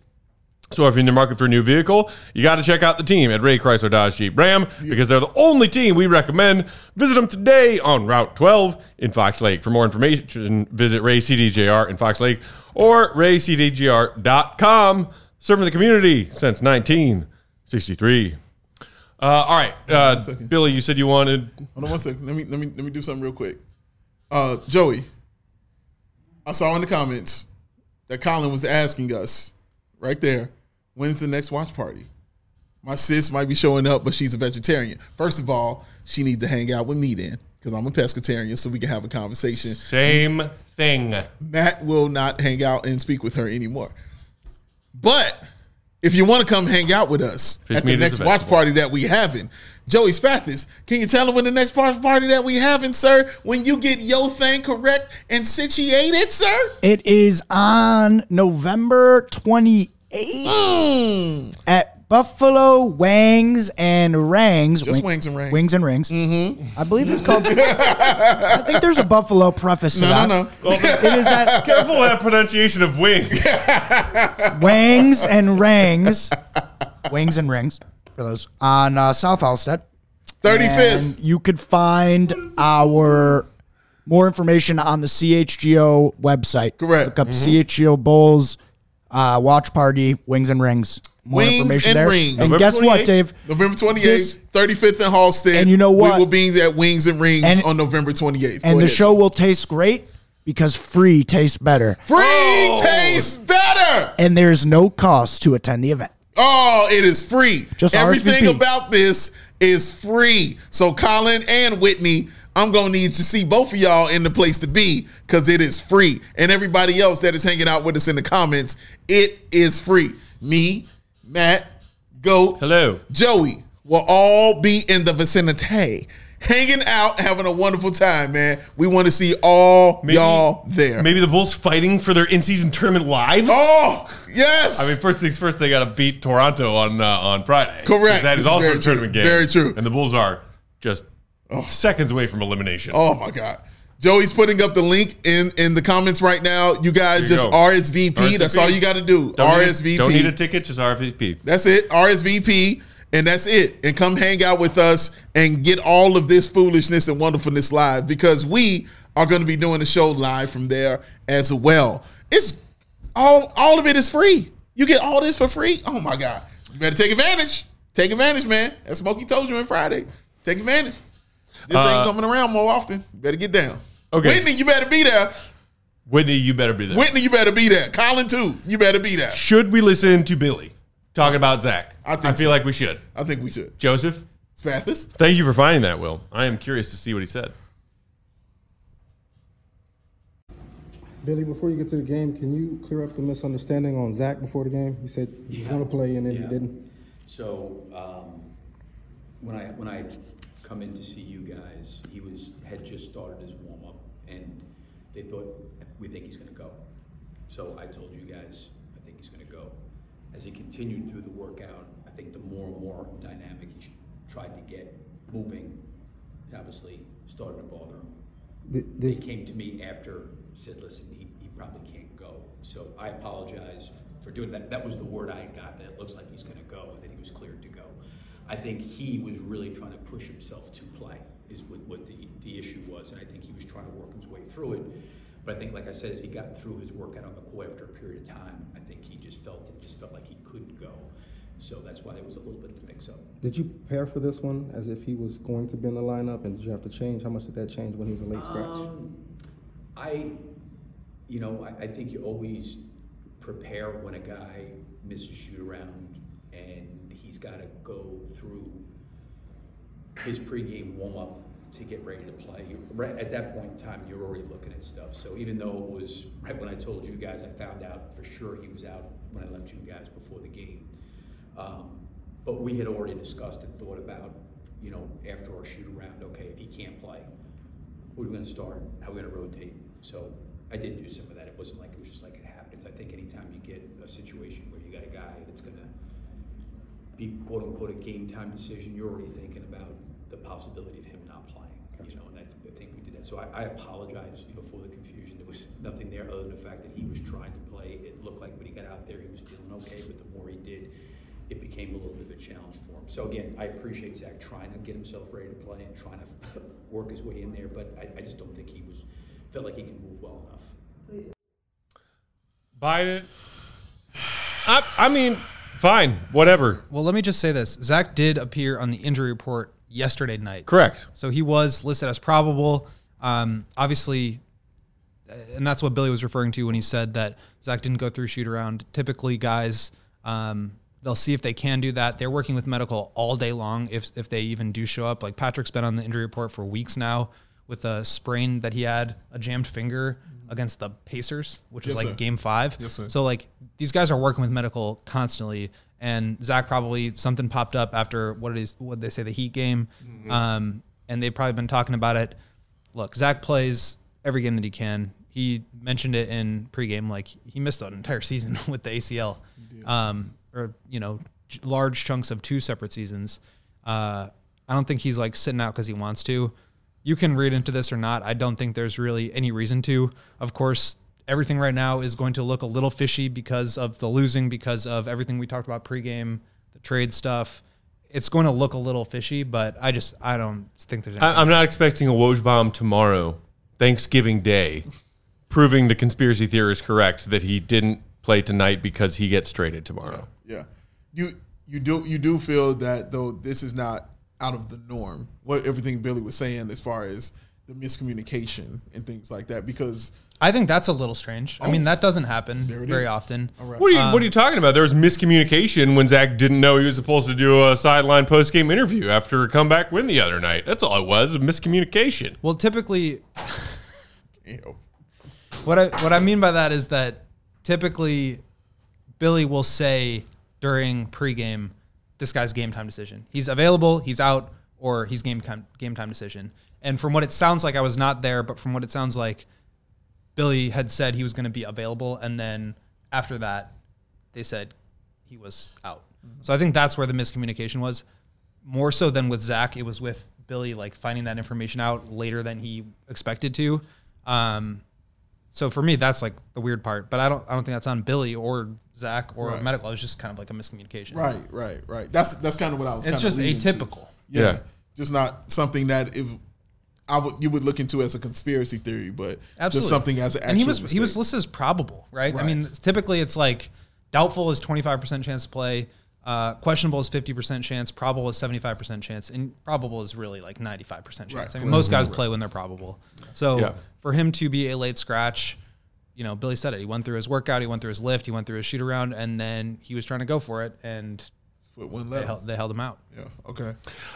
So if you're in the market for a new vehicle, you got to check out the team at Ray Chrysler Dodge Jeep Ram because they're the only team we recommend. Visit them today on Route 12 in Fox Lake. For more information, visit Ray CDJR in Fox Lake or raycdjr.com. Serving the community since 1963. Uh, all right, uh. Billy, you said you wanted. Hold on one second. Let me let me let me do something real quick. Uh, Joey, I saw in the comments that Colin was asking us right there, when's the next watch party? My sis might be showing up, but she's a vegetarian. First of all, she needs to hang out with me then, because I'm a pescatarian, so we can have a conversation. Same thing. Matt will not hang out and speak with her anymore. But if you want to come hang out with us Fish at the next watch party that we having, Joey Spathis, can you tell him when the next watch party that we having, sir? When you get your thing correct and situated, sir? it is on November 28th Mm. at Buffalo Wangs and Rangs. Just Wing- Wings and Rangs. Wings and Rings. Mm-hmm. I believe it's called. I think there's a Buffalo preface to No, that. no, no. It is at Careful with that pronunciation of wings. (laughs) Wangs and Rangs. Wings and Rings for those on uh, South Halsted. 35th. And you could find our more information on the CHGO website. Correct. Look up CHGO Bulls uh, Watch Party Wings and Rings. More Wings information and there. Rings. And November guess what, 28th. Dave? November 28th, This- 35th in Halsted. And you know what? We will be at Wings and Rings And- on November 28th. Go And the ahead. show will taste great because free tastes better. Free Oh. tastes better. And there's no cost to attend the event. Oh, it is free. Just everything RSVP. about this is free. So Colin and Whitney, I'm gonna need to see both of y'all in the place to be because it is free. And everybody else that is hanging out with us in the comments, it is free. Me, Matt, Goat, Hello. Joey will all be in the vicinity, hanging out, having a wonderful time, man. We want to see all Maybe- y'all there. Maybe the Bulls fighting for their in-season tournament live. Oh, yes. I mean, first things first, they got to beat Toronto on uh, on Friday. Correct. That is This is also a tournament true. game. Very true. And the Bulls are just seconds away from elimination. Oh my God. Joey's putting up the link in in the comments right now. You guys you just go. RSVP. That's all you got to do. Don't need RSVP. don't need a ticket, just RSVP. That's it. RSVP. and that's it. And come hang out with us and get all of this foolishness and wonderfulness live because we are going to be doing the show live from there as well. It's all all of it is free. You get all this for free. Oh my god! You better take advantage. Take advantage, man. As Smokey told you on Friday. Take advantage. This Uh, ain't coming around more often. You better get down. Okay. Whitney, you better be there. Whitney, you better be there. Whitney, you better be there. Colin too. You better be there. Should we listen to Billy talking about Zach? I think I feel so. like we should. I think we should. Joseph, Spathis. thank you for finding that, Will. I am curious to see what he said. Billy, before you get to the game, can you clear up the misunderstanding on Zach before the game? You said he was Yeah. going to play and then he didn't. So, um, when I, when I come in to see you guys, he was, had just started his warm-up, and they thought, we think he's gonna go. So I told you guys, I think he's gonna go. As he continued through the workout, I think the more and more dynamic he tried to get moving, it obviously started to bother him. Th- He This, came to me after, said, listen, he, he probably can't go. So I apologize for doing that. That was the word I got, that it looks like he's gonna go, and that he was cleared to go. I think he was really trying to push himself to play, is what, what the, the issue was, and I think he was trying to work way through it. But I think, like I said, as he got through his workout on the court after a period of time, I think he just felt, it just felt like he couldn't go. So that's why there was a little bit of a mix-up. did you prepare for this one as if he was going to be in the lineup and did you have to change? How much did that change when he was a late scratch? Um, I, you know, I, I think you always prepare when a guy misses shoot around and he's got to go through his pregame warm up to get ready to play. You- Right at that point in time, you're already looking at stuff. So even though it was right when I told you guys, I found out for sure he was out when I left you guys before the game. Um, but we had already discussed and thought about, you know, after our shoot around, okay, if he can't play, who are we going to start? How are we going to rotate? So I did do some of that. It wasn't like it was just like it happens. I think anytime you get a situation where you got a guy that's going to be quote unquote a game time decision, you're already thinking about the possibility of him not. You know, and I, I think we did that. So I, I apologize, you know, for the confusion. There was nothing there other than the fact that he was trying to play. It looked like when he got out there, he was feeling okay, but the more he did, it became a little bit of a challenge for him. So again, I appreciate Zach trying to get himself ready to play and trying to (laughs) work his way in there, but I, I just don't think he was felt like he can move well enough. Biden. I, I mean, fine, whatever. Well, let me just say this: Zach did appear on the injury report yesterday night. Correct. So he was listed as probable. Um, obviously, uh, and that's what Billy was referring to when he said that Zach didn't go through shoot around. Typically, guys, um, they'll see if they can do that. They're working with medical all day long if if they even do show up. Like Patrick's been on the injury report for weeks now with a sprain that he had, a jammed finger against the Pacers, which was Yes, like sir. game five. Yes, sir. So like these guys are working with medical constantly, and Zach probably something popped up after what it is what they say the Heat game, um, and they've probably been talking about it. Look, Zach plays every game that he can. He mentioned it in pregame, like he missed an entire season (laughs) with the ACL, um, or you know, j- large chunks of two separate seasons. Uh, I don't think he's like sitting out because he wants to. You can read into this or not. I don't think there's really any reason to. Of course, everything right now is going to look a little fishy because of the losing, because of everything we talked about pregame, the trade stuff. It's going to look a little fishy, but I just I don't think there's. Anything. I, I'm not expecting a Woj bomb tomorrow, Thanksgiving Day, proving the conspiracy theorist correct that he didn't play tonight because he gets traded tomorrow. Yeah, you you do you do feel that though this is not out of the norm. What everything Billy was saying as far as the miscommunication and things like that because I think that's a little strange. I mean, oh. that doesn't happen very is. often. All right. What are you What are um, you talking about? There was miscommunication when Zach didn't know he was supposed to do a sideline post game interview after a comeback win the other night. That's all it was—a miscommunication. Well, typically, (laughs) you know, what I what I mean by that is that typically Billy will say during pregame, this guy's game time decision. He's available, he's out, or he's game time game time decision. And from what it sounds like, I was not there, but from what it sounds like, Billy had said he was going to be available, and then after that, they said he was out. So I think that's where the miscommunication was. More so than with Zach, it was with Billy like finding that information out later than he expected to. Um, so for me, that's like the weird part. But I don't I don't think that's on Billy or Zach or Right. medical. It was just kind of like a miscommunication. Right, right, right. That's that's kind of what I was. It's kinda just to. atypical. Yeah. Yeah. just not something that if I would you would look into as a conspiracy theory, but Absolutely. just something as an actual and he was he was listed as probable, right? I mean, typically it's like doubtful is twenty five percent chance to play, uh, questionable is fifty percent chance, probable is seventy five percent chance, and probable is really like ninety five percent chance. Right. I mean, most guys play when they're probable. So Yeah. for him to be a late scratch, you know, Billy said it. He went through his workout, he went through his lift, he went through his shoot around, and then he was trying to go for it, and Foot one they held, they held him out. Yeah. Okay.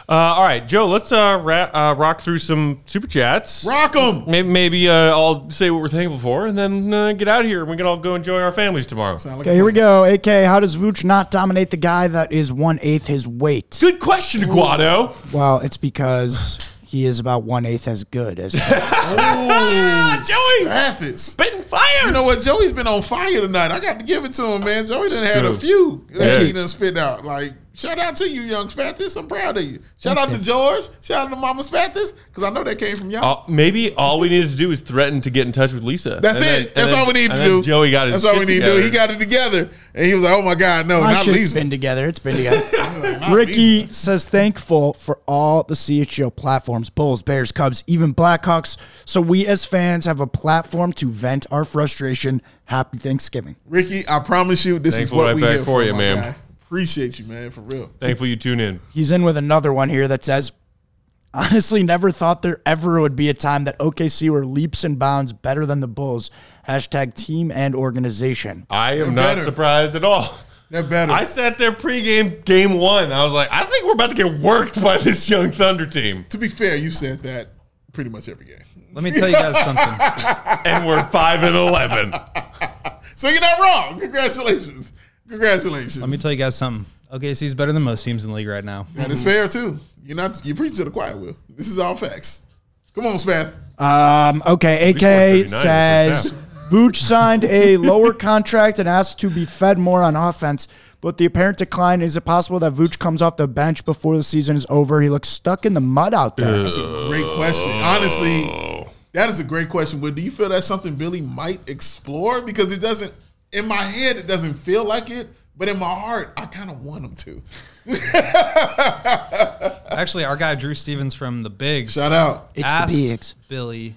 Uh, all right, Joe. Let's uh, ra- uh, rock through some super chats. Rock 'em! Maybe, maybe uh, I'll say what we're thankful for, and then uh, get out of here. and We can all go enjoy our families tomorrow. Sound like Okay, a here we go. AK, how does Vooch not dominate the guy that is one eighth his weight? Good question, Guado. Well, it's because he is about one eighth as good as. (laughs) (laughs) Joey, Spathis. spitting fire. You know what? Joey's been on fire tonight. I got to give it to him, man. Joey done had a true. few that Yeah. he done spit out. Like, shout out to you, young Spathis. I'm proud of you. Shout out to George. Shout out to Mama Spathis, because I know that came from y'all. Uh, maybe all we needed to do is threaten to get in touch with Lisa. That's And it. then- and That's then- all we need to and then do. Joey got his That's all we shit need to do. together. He got it together, and he was like, "Oh my God, no, My not shit's Lisa." been together. It's been together. (laughs) Not Ricky Lisa. says thankful for all the CHGO platforms, Bulls, Bears, Cubs, even Blackhawks. So we as fans have a platform to vent our frustration. Happy Thanksgiving. Ricky, I promise you, this Thankful is what right we back here for you, man. guy. Appreciate you, man, for real. Thankful you tune in. He's in with another one here that says, honestly, never thought there ever would be a time that OKC were leaps and bounds better than the Bulls. Hashtag team and organization. I am They're not better. surprised at all. They're better. I sat there pregame game one. I was like, I think we're about to get worked by this young Thunder team, to be fair, you said that pretty much every game. Let me tell you guys something. (laughs) and we're five and eleven. (laughs) So you're not wrong. Congratulations. Congratulations. Let me tell you guys something. OKC is better than most teams in the league right now. that is fair too. You're not you preach to the choir, Will. This is all facts. Come on, Spath. Um, okay, AK in the first says Vooch signed a lower contract and asked to be fed more on offense. But the apparent decline is it possible that Vooch comes off the bench before the season is over? He looks stuck in the mud out there. That's a great question. Honestly, that is a great question. But do you feel that's something Billy might explore? Because it doesn't in my head it doesn't feel like it, but in my heart, I kind of want him to. (laughs) Actually, our guy Drew Stevens from the Bigs Shout out. It's the asked Bigs. Billy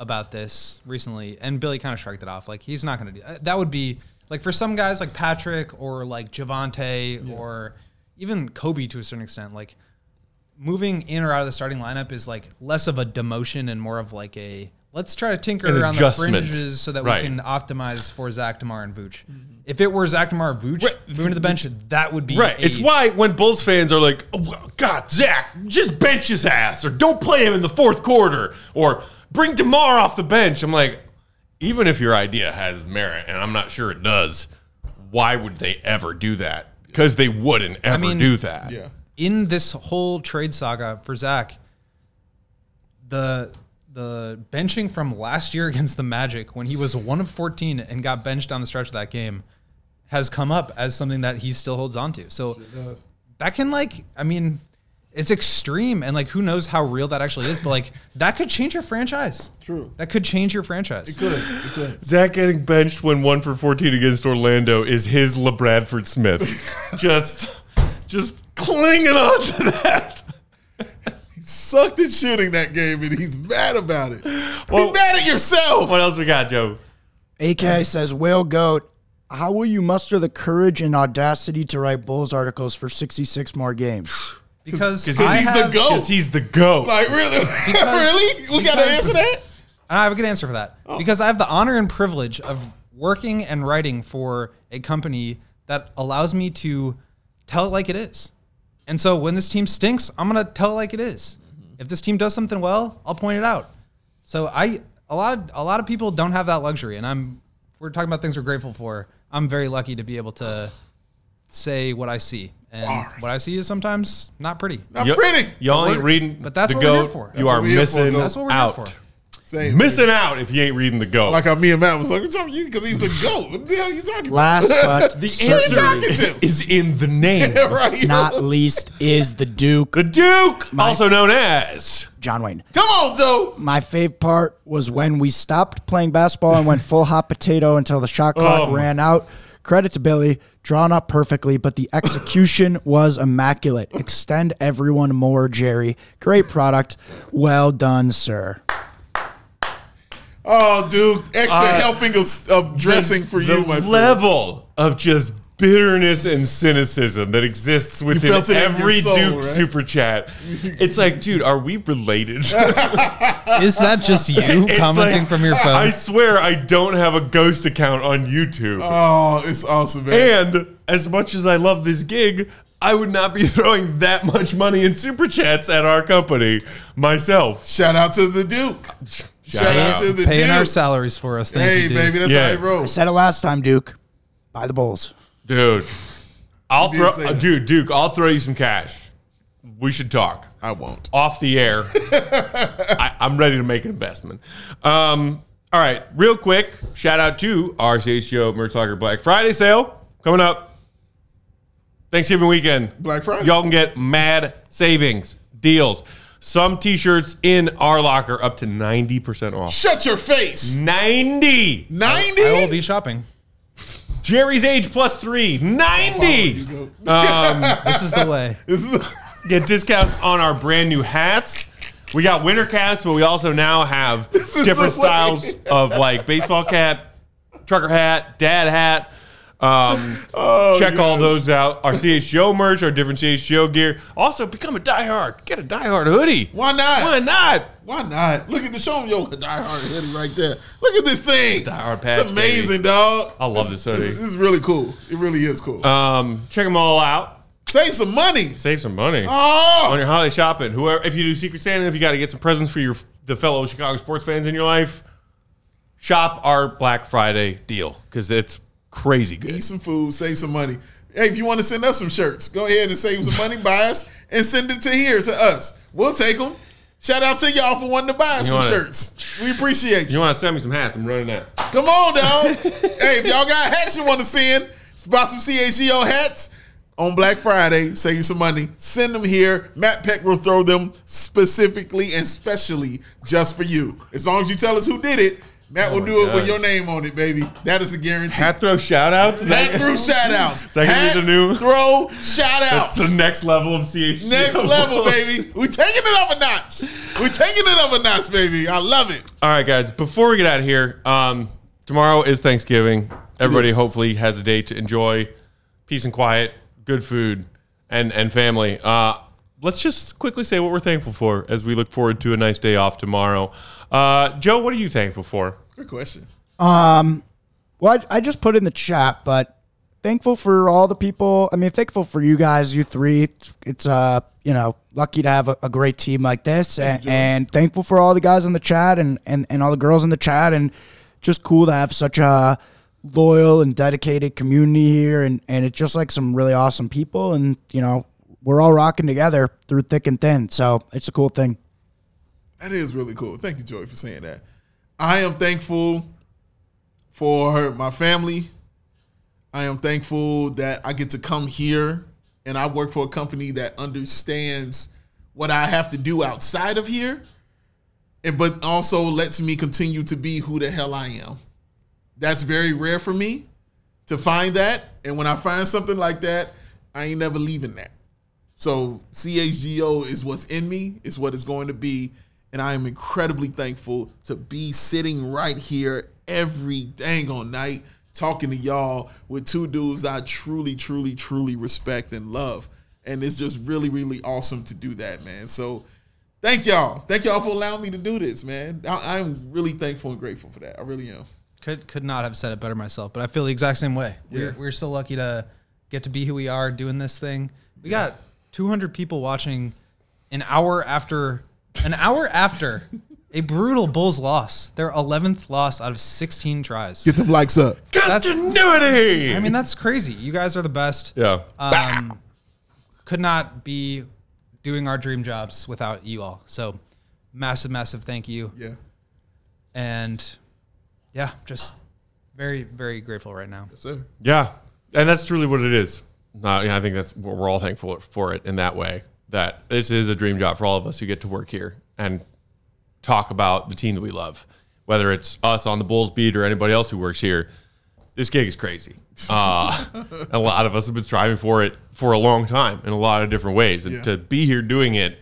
about this recently, and Billy kind of shrugged it off. Like he's not going to do uh, that. Would be like for some guys like Patrick or like Javonte or even Coby to a certain extent. Like moving in or out of the starting lineup is like less of a demotion and more of like a let's try to tinker An around adjustment. the fringes so that Right. we can optimize for Zach DeMar and Vooch. If it were Zach DeMar and Vooch Right. moving to the bench, that would be Right. a- It's why when Bulls fans are like, oh, God, Zach, just bench his ass, or don't play him in the fourth quarter, or bring DeMar off the bench. I'm like, even if your idea has merit, and I'm not sure it does, why would they ever do that? Because they wouldn't ever mean- do that. Yeah. in this whole trade saga for Zach, the the benching from last year (laughs) against the Magic when he was one of 14 and got benched down the stretch of that game has come up as something that he still holds on to. So that can like I mean it's extreme and like who knows how real that actually is, but like that could change your franchise. True. That could change your franchise. It could. It could. Zach getting benched when one for 14 against Orlando is his LaBradford Smith. (laughs) just, just clinging on to that. He sucked at shooting that game, and he's mad about it. Well- Be mad at yourself. What else we got, Joe? AK says, Will Goat, how will you muster the courage and audacity to write Bulls articles for 66 more games? Because Because I he's the have- goat. Because he's the GOAT. Like really, (laughs) really? We got to answer that. I have a good answer for that oh. because I have the honor and privilege of working and writing for a company that allows me to tell it like it is. And so when this team stinks, I'm gonna tell it like it is. Mm-hmm. If this team does something well, I'll point it out. So I a lot of a lot of people don't have that luxury, and I'm we're talking about things we're grateful for. I'm very lucky to be able to say what I see, and Bars. what I see is sometimes not pretty. Not Y- pretty. Y'all ain't reading but that's the what we're here GOAT. for. You That's are we're here for, missing GOAT. That's what we're here out. for. Same. Missing out if you ain't reading the goat. Like how me and Matt was like, because he's the goat. What the hell are you talking about? Last (laughs) but the certainly answer to? is in the name. (laughs) right? not least is the Duke, The Duke, also known as. John Wayne. Come on, Joe. My favorite part was when we stopped playing basketball and went full hot potato until the shot clock Oh ran out. Credit to Billy, drawn up perfectly, but the execution (coughs) was immaculate. Extend everyone more, Jerry. Great product. Well done, sir. Oh, dude, extra uh, helping of, of dressing for the you, my friend. level of just bitterness and cynicism that exists within felt it in your every soul, Duke right? super chat. It's like, dude, are we related? (laughs) Is that just you It's commenting like- from your phone? I swear I don't have a ghost account on YouTube. Oh, it's awesome, man. and as much as I love this gig, I would not be (laughs) throwing that much money in super chats at our company myself. Shout out to the Duke. Shout, out. out. to the Paying Duke. our salaries for us. Thank hey, you, dude. baby, that's Yeah. how it rolls. Said it last time, Duke. Buy the Bulls. Dude, I'll did throw, say uh, that. dude, Duke, I'll throw you some cash. We should talk. I won't. off the air. (laughs) I, I'm ready to make an investment. Um, all right, real quick, shout out to our CHGO Merch Locker Black Friday sale coming up. Thanksgiving weekend. Black Friday. Y'all can get mad savings, deals. Some t-shirts in our locker up to 90% off. Shut your face. 90! 90? I will be shopping. Jerry's age plus three. 90! Um, (laughs) this is the way. This is (laughs) Get discounts on our brand new hats. We got winter caps, but we also now have different the way. styles of like baseball cap, trucker hat, dad hat. Um, (laughs) check all those out. Our CHGO merch, our different CHGO gear. Also, become a diehard. Get a diehard hoodie. Why not? Why not? Why not? Look at the show your diehard hoodie right there. Look at this thing. Diehard patch, It's amazing, dog. I love this hoodie. This, this is really cool. It really is cool. Um, check them all out. Save some money. Save some money. Oh, on your holiday shopping. Whoever, if you do Secret Santa, if you got to get some presents for your the fellow Chicago sports fans in your life, shop our Black Friday deal because it's crazy good. eat some food, save some money. Hey, if you want to send us some shirts, go ahead and save some money, buy us, and send it to here to us. We'll take them. Shout out to y'all for wanting to buy us some wanna- shirts. We appreciate you. You want to send me some hats? I'm running out. Come on, dog. hey, if y'all got hats you want to send, buy some CHGO hats on Black Friday, save you some money. Send them here. Matt Peck will throw them specifically and specially just for you. As long as you tell us who did it, Matt will Oh my do it with your name on it, baby. That is a guarantee. Hat throw shout outs? Hat throw shout outs. Is that (laughs) be the new- throw shout That's outs. the next level of CHGO. Next level, baby. We're taking it up a notch. We're taking it up a notch, baby. I love it. All right, guys. Before we get out of here, um, tomorrow is Thanksgiving. Everybody is. hopefully has a day to enjoy peace and quiet, good food, and and family. Uh, let's just quickly say what we're thankful for as we look forward to a nice day off tomorrow. Uh, Joe, what are you thankful for? Good question. Well, I, I just put in the chat, but thankful for all the people. I mean, thankful for you guys, you three. It's, it's uh, you know, lucky to have a, a great team like this, and, and thankful for all the guys in the chat and, and and all the girls in the chat, and just cool to have such a loyal and dedicated community here, and and it's just like some really awesome people, and you know, we're all rocking together through thick and thin. So it's a cool thing. That is really cool. Thank you, Joey, for saying that. I am thankful for my family. I am thankful that I get to come here and I work for a company that understands what I have to do outside of here, and but also lets me continue to be who the hell I am. That's very rare for me to find that. And when I find something like that, I ain't never leaving that. So CHGO is what's in me, is what it's going to be. And I am incredibly thankful to be sitting right here every dang on night talking to y'all with two dudes I truly, truly, truly respect and love. And it's just really, really awesome to do that, man. So thank y'all. Thank y'all for allowing me to do this, man. I, I'm really thankful and grateful for that. I really am. Could could not have said it better myself, but I feel the exact same way. Yeah. We're, we're so lucky to get to be who we are doing this thing. We got 200 people watching an hour after an hour after a brutal Bulls loss. Their 11th loss out of 16 tries. Get them likes up. That's- Continuity. I mean, that's crazy. You guys are the best. yeah. Um, could not be doing our dream jobs without you all. So, massive, massive thank you. Yeah. and yeah, just very very grateful right now. Sir. Yeah, and that's truly what it is. Yeah, I think that's what we're all thankful for it in that way. That this is a dream job for all of us who get to work here and talk about the team that we love, whether it's us on the Bulls beat or anybody else who works here. This gig is crazy. Uh, (laughs) a lot of us have been striving for it for a long time in a lot of different ways, and Yeah. to be here doing it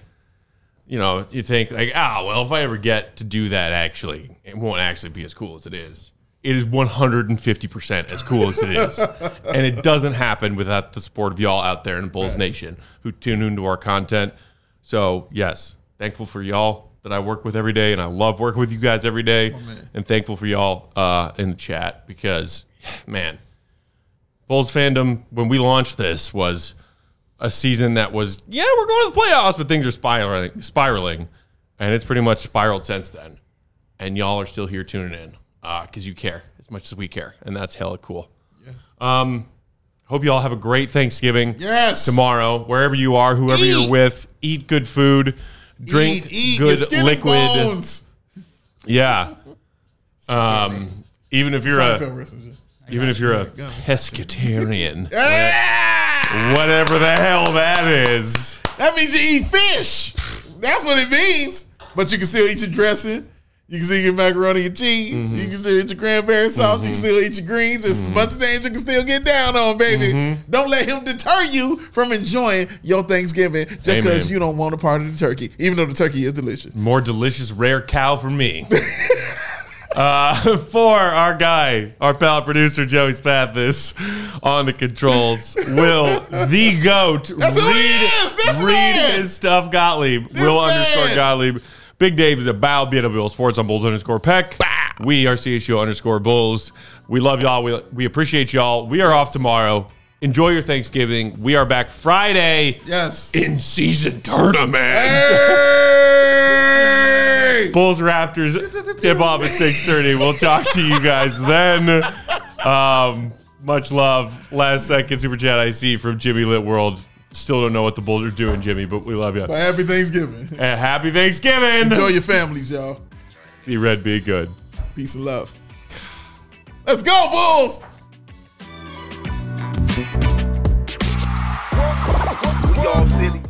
you know, you think like, ah, well, if I ever get to do that, actually, it won't actually be as cool as it is. It is 150% as cool as it is. (laughs) and it doesn't happen without the support of y'all out there in Bulls Nation who tune into our content. So, yes, thankful for y'all that I work with every day. And I love working with you guys every day. and thankful for y'all uh, in the chat because, man, Bulls fandom, when we launched this, was a season that was yeah we're going to the playoffs but things are spiraling spiraling and it's pretty much spiraled since then and y'all are still here tuning in because you care as much as we care and that's hella cool Yeah. um hope you all have a great thanksgiving Yes. tomorrow wherever you are whoever Eat. you're with eat good food drink Eat, eat, good get liquid bones. yeah (laughs) um even if you're Seinfeld a even if you're a pescatarian (laughs) whatever the hell that is That means you eat fish. That's what it means. But you can still eat your dressing. You can still eat your macaroni and cheese. Mm-hmm. You can still eat your cranberry sauce. You can still eat your greens. There's a bunch of things you can still get down on, baby. Mm-hmm. Don't let him deter you from enjoying your Thanksgiving just because you don't want a part of the turkey, even though the turkey is delicious. more delicious rare cow for me. (laughs) uh, (laughs) for our guy, our pal producer Joey Spathis on the controls, Will the goat That's who he is, this read man. his stuff Gottlieb. Will man. underscore Gottlieb. Big Dave is a bow BWL Sports on Bulls underscore Peck. We are CSU underscore Bulls. We love y'all. We, we appreciate y'all. We are off tomorrow. Enjoy your Thanksgiving. We are back Friday Yes. in season tournament. Hey! Bulls Raptors tip off at 6:30. We'll talk to you guys then. Um, much love. Last second super chat I see from Jimmy Lit World. Still don't know what the Bulls are doing, Jimmy, but we love you. Well, happy Thanksgiving. (laughs) And happy Thanksgiving. Enjoy your families, y'all. See Red be good. Peace and love. Let's go, Bulls! We all silly.